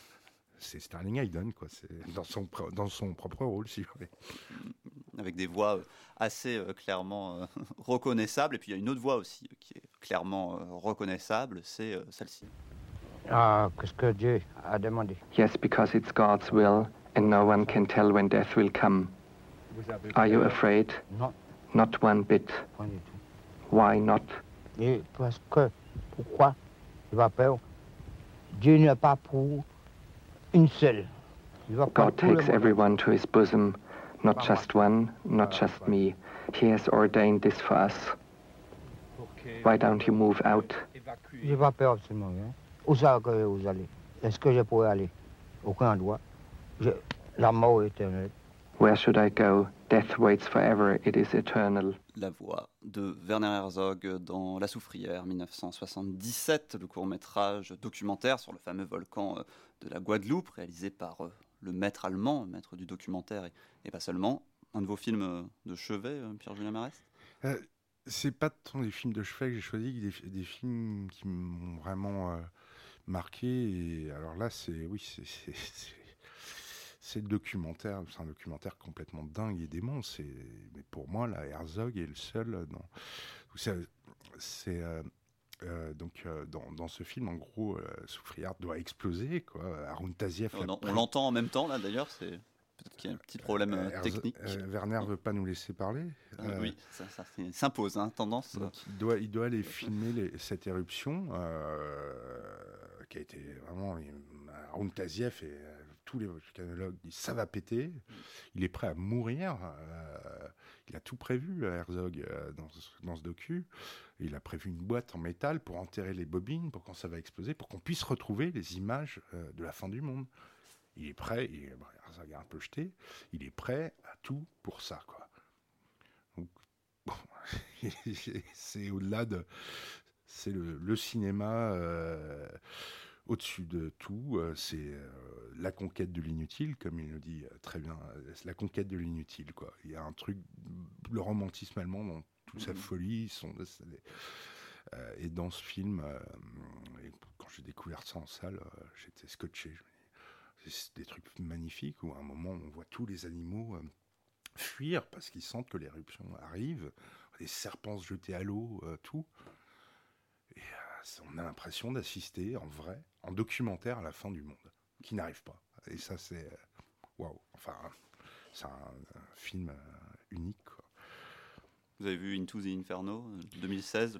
c'est Sterling Hayden, quoi. C'est dans son, dans son propre rôle, si vous voulez. Avec des voix euh, assez euh, clairement euh, (laughs) reconnaissables. Et puis il y a une autre voix aussi qui est clairement reconnaissable, c'est celle-ci. Ah, qu'est-ce que Dieu a demandé? Yes, because it's God's will, and no one can tell when death will come. Are you afraid? Non. Not one bit. Why not? Et parce que, pourquoi je pas peur Dieu n'est pas pour une seule. God takes everyone to his bosom, not just one, not just me. He has ordained this for us. Why don't you move out? J'ai pas peur absolument. Où ça que vous allez Est-ce que je pourrais aller Aucun endroit. Je... La mort est éternelle. Where should I go? Death waits forever, it is eternal. La voix de Werner Herzog dans La Soufrière 1977, le court-métrage documentaire sur le fameux volcan euh, de la Guadeloupe, réalisé par euh, le maître allemand, maître du documentaire et, pas seulement. Un de vos films euh, de chevet, Pierre-Julien Marest? Euh, C'est pas tant des films de chevet que j'ai choisi, des, des films qui m'ont vraiment marqué. Alors là, c'est oui, c'est c'est le documentaire, c'est un documentaire complètement dingue et dément. C'est, mais pour moi, la Herzog est le seul. Dans, c'est, euh, euh, donc euh, dans, dans, ce film, en gros, Souffriard doit exploser. Quoi. Arun Taziev. on, l'entend en même temps là. D'ailleurs, c'est peut-être qu'il y a un petit problème technique. Werner veut pas nous laisser parler. oui, ça, s'impose, hein, tendance. il doit, il doit aller filmer les, cette éruption qui a été vraiment. Arun Taziev est tous les volcanologues disent ça va péter. Il est prêt à mourir. Euh, il a tout prévu, Herzog, euh, dans, dans, ce docu. Il a prévu une boîte en métal pour enterrer les bobines, pour quand ça va exploser, pour qu'on puisse retrouver les images euh, de la fin du monde. Il est prêt, il, Herzog a un peu jeté, il est prêt à tout pour ça. Quoi. (laughs) c'est au-delà de... C'est le, le, cinéma au-dessus de tout, c'est la conquête de l'inutile, comme il le dit euh, très bien, la conquête de l'inutile. Quoi. Il y a un truc, le romantisme allemand dans toute sa mhm. folie, son, et dans ce film, quand j'ai découvert ça en salle, j'étais scotché. C'est des trucs magnifiques où à un moment on voit tous les animaux fuir parce qu'ils sentent que l'éruption arrive, les serpents se jeter à l'eau, tout. Et on a l'impression d'assister en vrai, en documentaire à la fin du monde, qui n'arrive pas. Et ça, c'est. Euh, waouh! Enfin, c'est un, film euh, unique. Vous avez vu Into the Inferno 2016,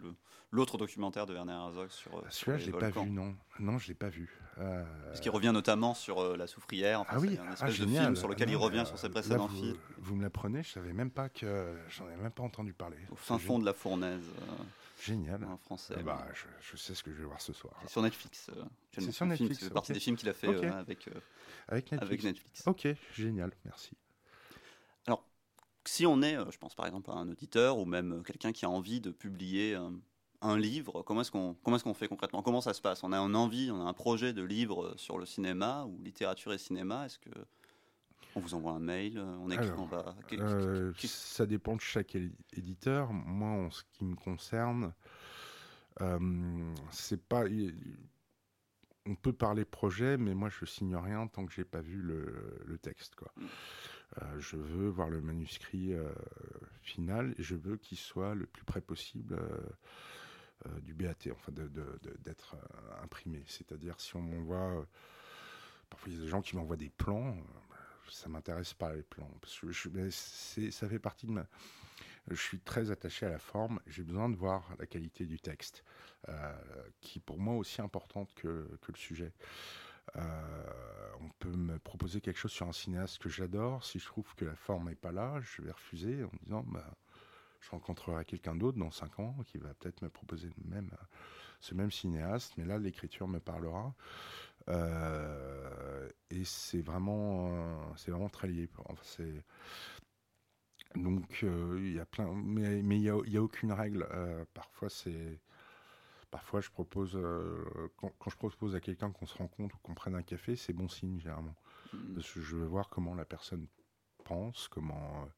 l'autre documentaire de Werner Herzog sur. Ah, celui-là, je l'ai pas vu, non. Non, je l'ai pas vu. Euh... Parce qu'il revient notamment sur la soufrière. ah oui, un espèce ah, de film sur lequel il revient sur ses précédents films. Vous me l'apprenez, je savais même pas que j'en ai même pas entendu parler. Au fin fond de la fournaise. Génial. En français. Eh bah, je, sais ce que je vais voir ce soir. C'est sur Netflix. c'est sur Netflix. C'est partie des films qu'il a fait avec, avec Netflix. avec, Netflix. Ok, génial, merci. Alors, si on est, je pense par exemple à un auditeur ou même quelqu'un qui a envie de publier un livre, comment est-ce qu'on comment est-ce qu'on fait concrètement? Comment ça se passe? On a une envie, on a un projet de livre sur le cinéma ou littérature et cinéma? Est-ce que on vous envoie un mail, on écrit, on va. Euh, ça dépend de chaque éditeur. Moi, en ce qui me concerne, euh, c'est pas. On peut parler projet, mais moi je signe rien tant que j'ai pas vu le, texte. Quoi. Mm. Euh, je veux voir le manuscrit final et je veux qu'il soit le plus près possible du BAT, enfin d'être imprimé. C'est-à-dire si on m'envoie, parfois il y a des gens qui m'envoient des plans ça m'intéresse pas les plans. Parce que je, ça fait partie de. Je suis très attaché à la forme. J'ai besoin de voir la qualité du texte, euh, qui pour moi aussi importante que, que le sujet. Euh, on peut me proposer quelque chose sur un cinéaste que j'adore. Si je trouve que la forme n'est pas là, je vais refuser en me disant bah, je rencontrerai quelqu'un d'autre dans 5 ans qui va peut-être me proposer même, ce même cinéaste, mais là l'écriture me parlera. Euh, et c'est vraiment, euh, c'est vraiment très lié. Enfin, c'est donc euh, il y a plein, mais mais il y a, y a, aucune règle. parfois c'est Parfois, je propose, quand, je propose à quelqu'un qu'on se rencontre ou qu'on prenne un café, c'est bon signe généralement. Mmh. Parce que je veux voir comment la personne pense, comment,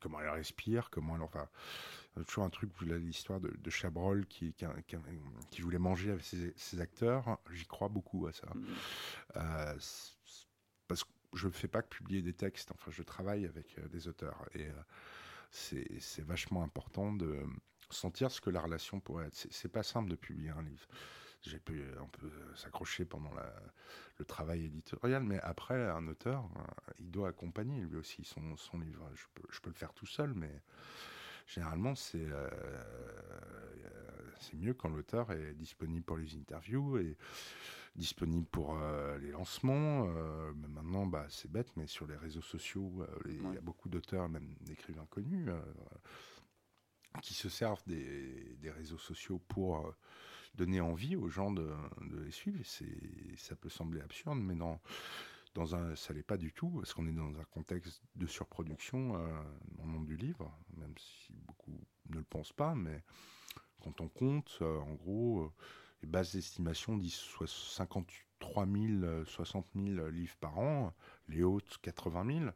comment elle respire, comment elle. Enfin, toujours un truc, l'histoire de, de Chabrol qui, qui, qui, voulait manger avec ses, acteurs. J'y crois beaucoup à ça. Mmh. Euh, parce que je ne fais pas que publier des textes, enfin, je travaille avec euh, des auteurs. Et euh, c'est vachement important de sentir ce que la relation pourrait être. C'est pas simple de publier un livre j'ai pu on peut s'accrocher pendant la, le travail éditorial, mais après, un auteur, euh, il doit accompagner lui aussi son, son livre. Je peux, je peux, le faire tout seul, mais généralement, c'est euh, c'est mieux quand l'auteur est disponible pour les interviews et disponible pour euh, les lancements. mais maintenant, bah, c'est bête, mais sur les réseaux sociaux, il y a beaucoup d'auteurs, même d'écrivains connus, qui se servent des, des réseaux sociaux pour donner envie aux gens de, les suivre. Ça peut sembler absurde, mais non, dans un, ça l'est pas du tout, parce qu'on est dans un contexte de surproduction euh, dans le monde du livre, même si beaucoup ne le pensent pas, mais quand on compte, euh, en gros, euh, les bases d'estimation disent 53 000, 60 000 livres par an, les hautes 80 000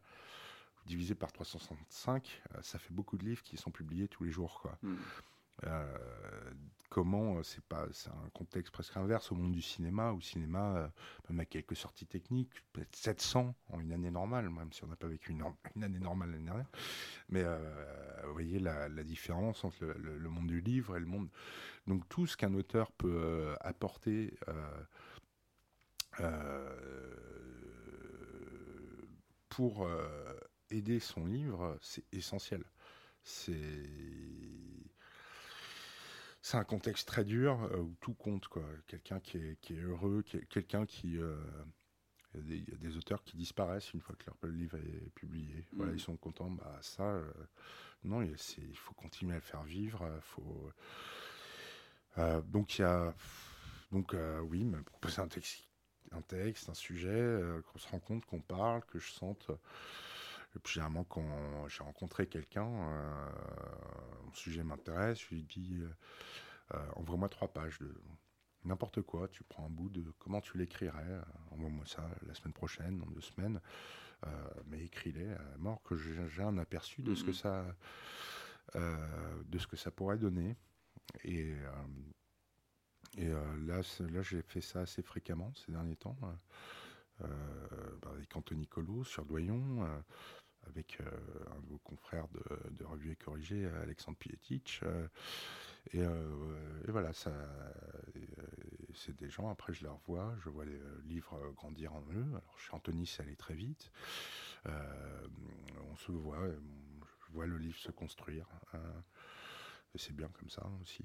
divisé par 365, ça fait beaucoup de livres qui sont publiés tous les jours. Quoi. Hmm. Euh, comment euh, c'est pas c'est un contexte presque inverse au monde du cinéma où cinéma euh, même avec quelques sorties techniques peut-être 700 en une année normale même si on n'a pas vécu une, une, année normale l'année dernière. Mais vous voyez la, différence entre le, monde du livre et le monde. Donc tout ce qu'un auteur peut apporter pour aider son livre c'est essentiel. C'est c'est un contexte très dur euh, où tout compte. quoi. Quelqu'un qui est, qui est heureux, quelqu'un qui. Euh, il y, a des auteurs qui disparaissent une fois que leur livre est publié. Voilà, mm. ils sont contents. Bah, ça, euh, non, il, faut continuer à le faire vivre. Faut, donc, il y a. Donc, oui, me proposer un texte, un, texte, un sujet, qu'on se rend compte, qu'on parle, que je sente. Et puis généralement, quand j'ai rencontré quelqu'un, euh, mon sujet m'intéresse, je lui dis euh, envoie-moi trois pages de n'importe quoi, tu prends un bout de comment tu l'écrirais, euh, envoie-moi ça la semaine prochaine, dans deux semaines, mais écris-les à mort que j'ai un aperçu de ce que ça de ce que ça pourrait donner. Et, et là, là j'ai fait ça assez fréquemment ces derniers temps. Bah, avec Anthony Colo sur Doyon, avec euh, un de vos confrères de, de Revue et Corrigé, Alexandre Pietich. Euh, euh, et, voilà, ça, c'est des gens, après je les revois, je vois les livres grandir en eux. Alors chez Anthony, ça allait très vite. on se voit, je vois le livre se construire. et c'est bien comme ça aussi.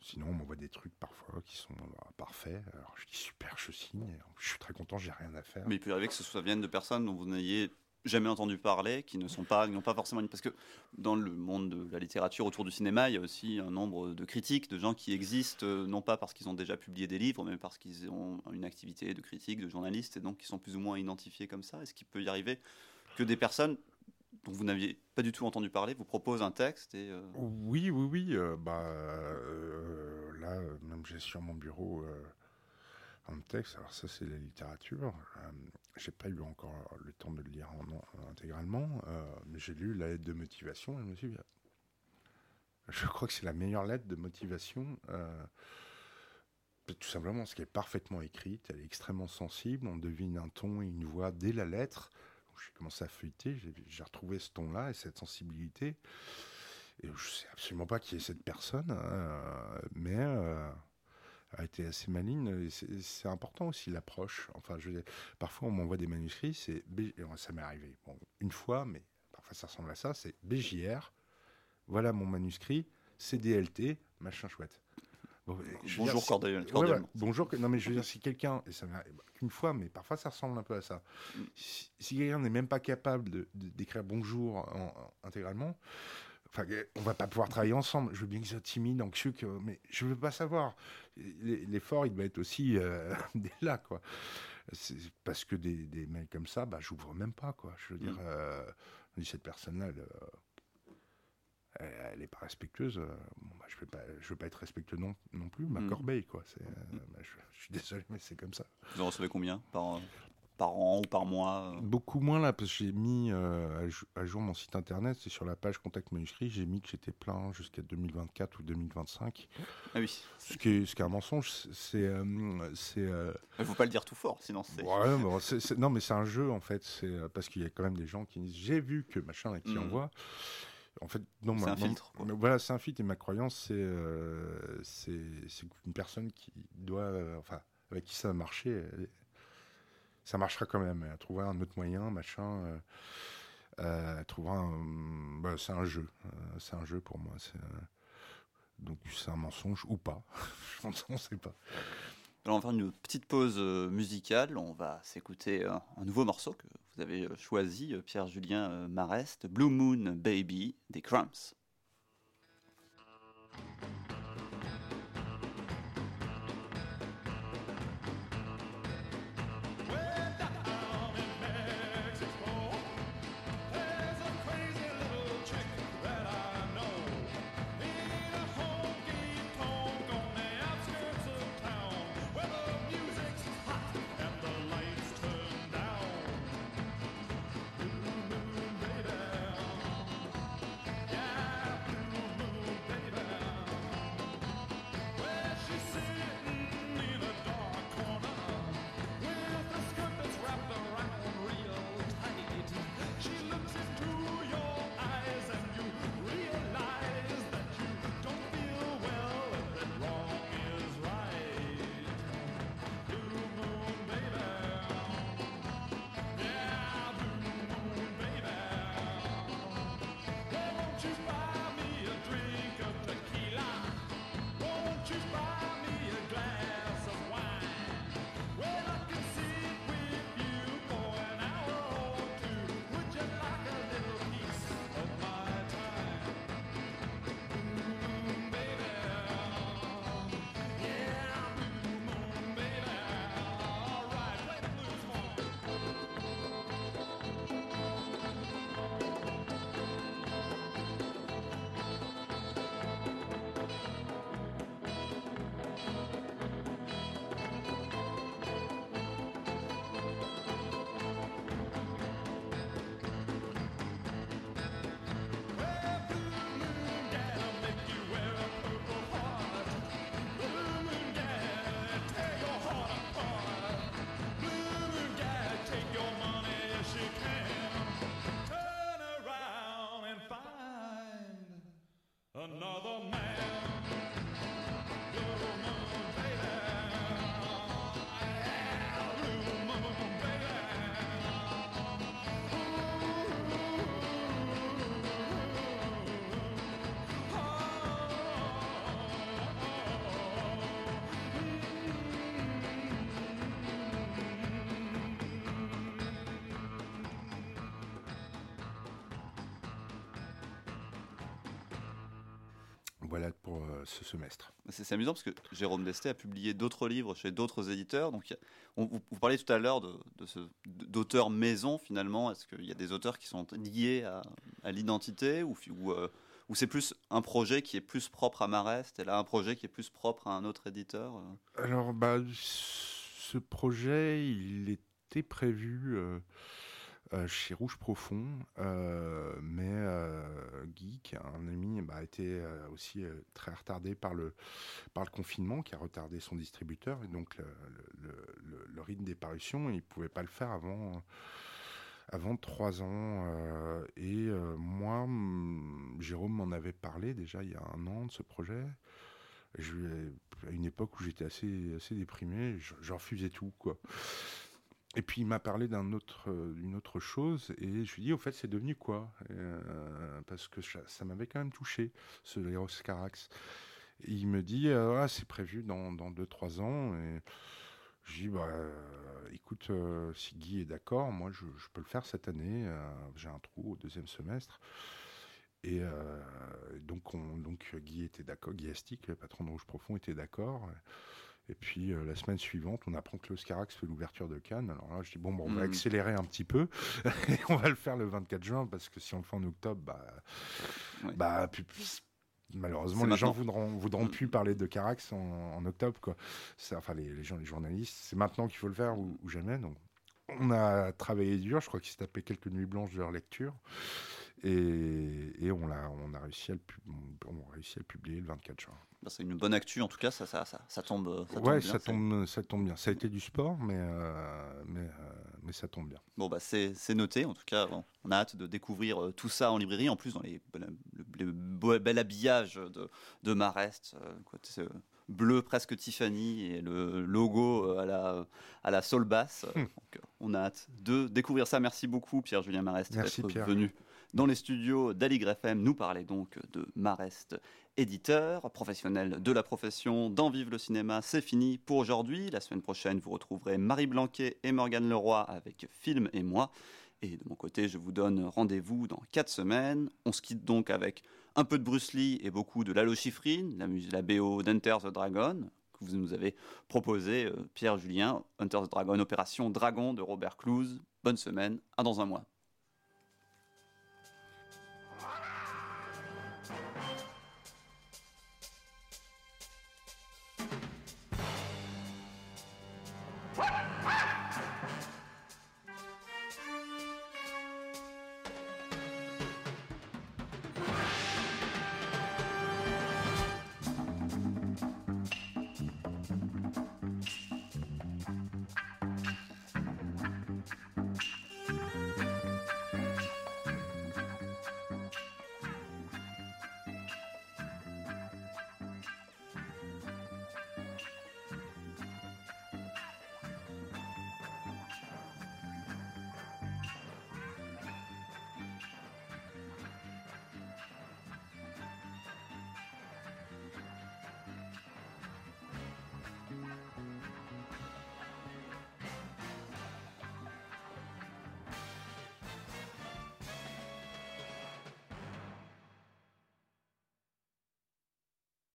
Sinon, on m'envoie des trucs parfois qui sont parfaits. Alors je dis super, je signe. Je suis très content, j'ai rien à faire. Mais il peut arriver que ce vienne de personnes dont vous n'ayez jamais entendu parler, qui ne sont pas, n'ont pas forcément parce que dans le monde de la littérature autour du cinéma, il y a aussi un nombre de critiques, de gens qui existent euh, non pas parce qu'ils ont déjà publié des livres, mais parce qu'ils ont une activité de critique, de journaliste, et donc qui sont plus ou moins identifiés comme ça. Est-ce qu'il peut y arriver que des personnes dont vous n'aviez pas du tout entendu parler vous proposent un texte euh, Oui, oui, oui. Euh, bah, là, même j'ai sur mon bureau un texte. Alors ça, c'est la littérature. Euh, j'ai pas eu encore le temps de le lire en, intégralement, euh, mais j'ai lu la lettre de motivation et je me suis dit, je crois que c'est la meilleure lettre de motivation. Euh, tout simplement parce qu'elle est parfaitement écrite, elle est extrêmement sensible, on devine un ton et une voix dès la lettre. J'ai commencé à feuilleter, j'ai retrouvé ce ton-là et cette sensibilité. Et je sais absolument pas qui est cette personne, mais a été assez maligne. C'est important aussi l'approche. Enfin, je, parfois on m'envoie des manuscrits, c'est ça m'est arrivé une fois, mais parfois ça ressemble à ça. C'est BJR. Voilà mon manuscrit. CDLT, machin chouette. bonjour Cordial, bonjour. Non mais je veux dire si quelqu'un et ça m'arrive qu'une fois, mais parfois ça ressemble un peu à ça. Si, quelqu'un n'est même pas capable d'écrire bonjour intégralement, Enfin, on va pas pouvoir travailler ensemble. Je veux bien qu'ils soient timides, anxieux, que, mais je veux pas savoir. L'effort, il doit être aussi euh, (laughs) là, quoi. Parce que des, des, mails comme ça, bah, j'ouvre même pas, quoi. Je veux dire, mm. euh, cette personne-là, elle, n'est pas respectueuse. Bah, je ne pas, je veux pas être respectueux non, non plus. Ma mm. corbeille, quoi. Mm. Bah, je, je, suis désolé, mais c'est comme ça. Vous en recevez combien par, par an ou par mois euh Beaucoup moins là, parce que j'ai mis euh, à, jour mon site internet, c'est sur la page Contact Manuscrit, j'ai mis que j'étais plein jusqu'à 2024 ou 2025. Ah oui. Ce qui est, ce qui est un mensonge, c'est. Il euh, ne faut pas le dire tout fort, sinon c'est. Ouais, non, mais c'est un jeu en fait, c'est parce qu'il y a quand même des gens qui disent j'ai vu que machin qui mmh. envoie. En fait, non, c'est un filtre. Voilà, c'est un filtre et ma croyance, c'est c'est une personne qui doit, enfin, avec qui ça a marché, ça marchera quand même. À trouver un autre moyen, machin. Euh, euh trouver un. Bah, c'est un jeu. Euh, c'est un jeu pour moi. C'est, donc c'est un mensonge ou pas. (laughs) on ne sait pas. On va faire une petite pause musicale. On va s'écouter un, nouveau morceau que vous avez choisi, Pierre-Julien Marest, Blue Moon Baby des Cramps. Ce semestre. C'est amusant parce que Jérôme Destet a publié d'autres livres chez d'autres éditeurs. Donc, on, vous, parliez tout à l'heure d'auteurs de, maison finalement. Est-ce qu'il y a des auteurs qui sont liés à, l'identité ou, ou, c'est plus un projet qui est plus propre à Marest et là un projet qui est plus propre à un autre éditeur Alors, bah, ce projet, il était prévu. Euh, chez Rouge Profond, euh, mais euh, est un ami, bah, a été aussi très retardé par le, par le confinement, qui a retardé son distributeur, et donc le, rythme des parutions, il ne pouvait pas le faire avant avant trois ans. et moi, Jérôme m'en avait parlé déjà il y a un an de ce projet. Je, à une époque où j'étais assez, assez déprimé, je, refusais tout. quoi. Et puis il m'a parlé euh, d'une autre chose et je lui ai dit au fait c'est devenu quoi? Euh, Parce que ça, m'avait quand même touché ce Eros Carax. Et il me dit euh, ah, c'est prévu dans, dans 2-3 ans et je dis bah écoute si Guy est d'accord moi je, peux le faire cette année j'ai un trou au deuxième semestre. Et donc, on, donc Guy était d'accord, Guy Astic, le patron de Rouge Profond, était d'accord. Puis euh, la semaine suivante, on apprend que l'Oscarax fait l'ouverture de Cannes. Alors là, je dis bon, bon on va hmm. accélérer un petit peu (laughs) et on va le faire le 24 juin parce que si on le fait en octobre, bah, bah malheureusement les gens voudront voudront hmm. plus parler de Carax en, octobre quoi. Enfin les, les, gens, les journalistes, c'est maintenant qu'il faut le faire ou, ou, jamais. Donc on a travaillé dur. Je crois qu'il s'est tapé quelques nuits blanches de leur lecture. Et, on, a, on, a réussi à le, on a réussi à le publier le 24 juin. Bah, c'est une bonne actu en tout cas, ça, ça, ça, tombe, ça ouais, bien. Ça tombe, ça tombe bien. Ça a été du sport, mais, euh, mais, euh, mais ça tombe bien. Bon, bah, c'est noté. En tout cas, on a hâte de découvrir euh, tout ça en librairie. En plus, dans les, le, bel habillage de, de Marest, côté bleu presque Tiffany et le logo à la, à la sol basse. Hmm. on a hâte de découvrir ça. Merci beaucoup, Pierre-Julien Marest, d'être venu dans les studios d'Aligre FM nous parler donc de Marest éditeur, professionnel de la profession, d'en vivre le cinéma, c'est fini pour aujourd'hui. La semaine prochaine, vous retrouverez Marie Blanquet et Morgane Leroy avec Film et moi. Et de mon côté, je vous donne rendez-vous dans 4 semaines. On se quitte donc avec un peu de Bruce Lee et beaucoup de Lalo Schifrin, la, la BO d'Hunter the Dragon, que vous nous avez proposé, euh, Pierre-Julien, Hunter the Dragon, Opération Dragon de Robert Clouse. Bonne semaine, à dans un mois.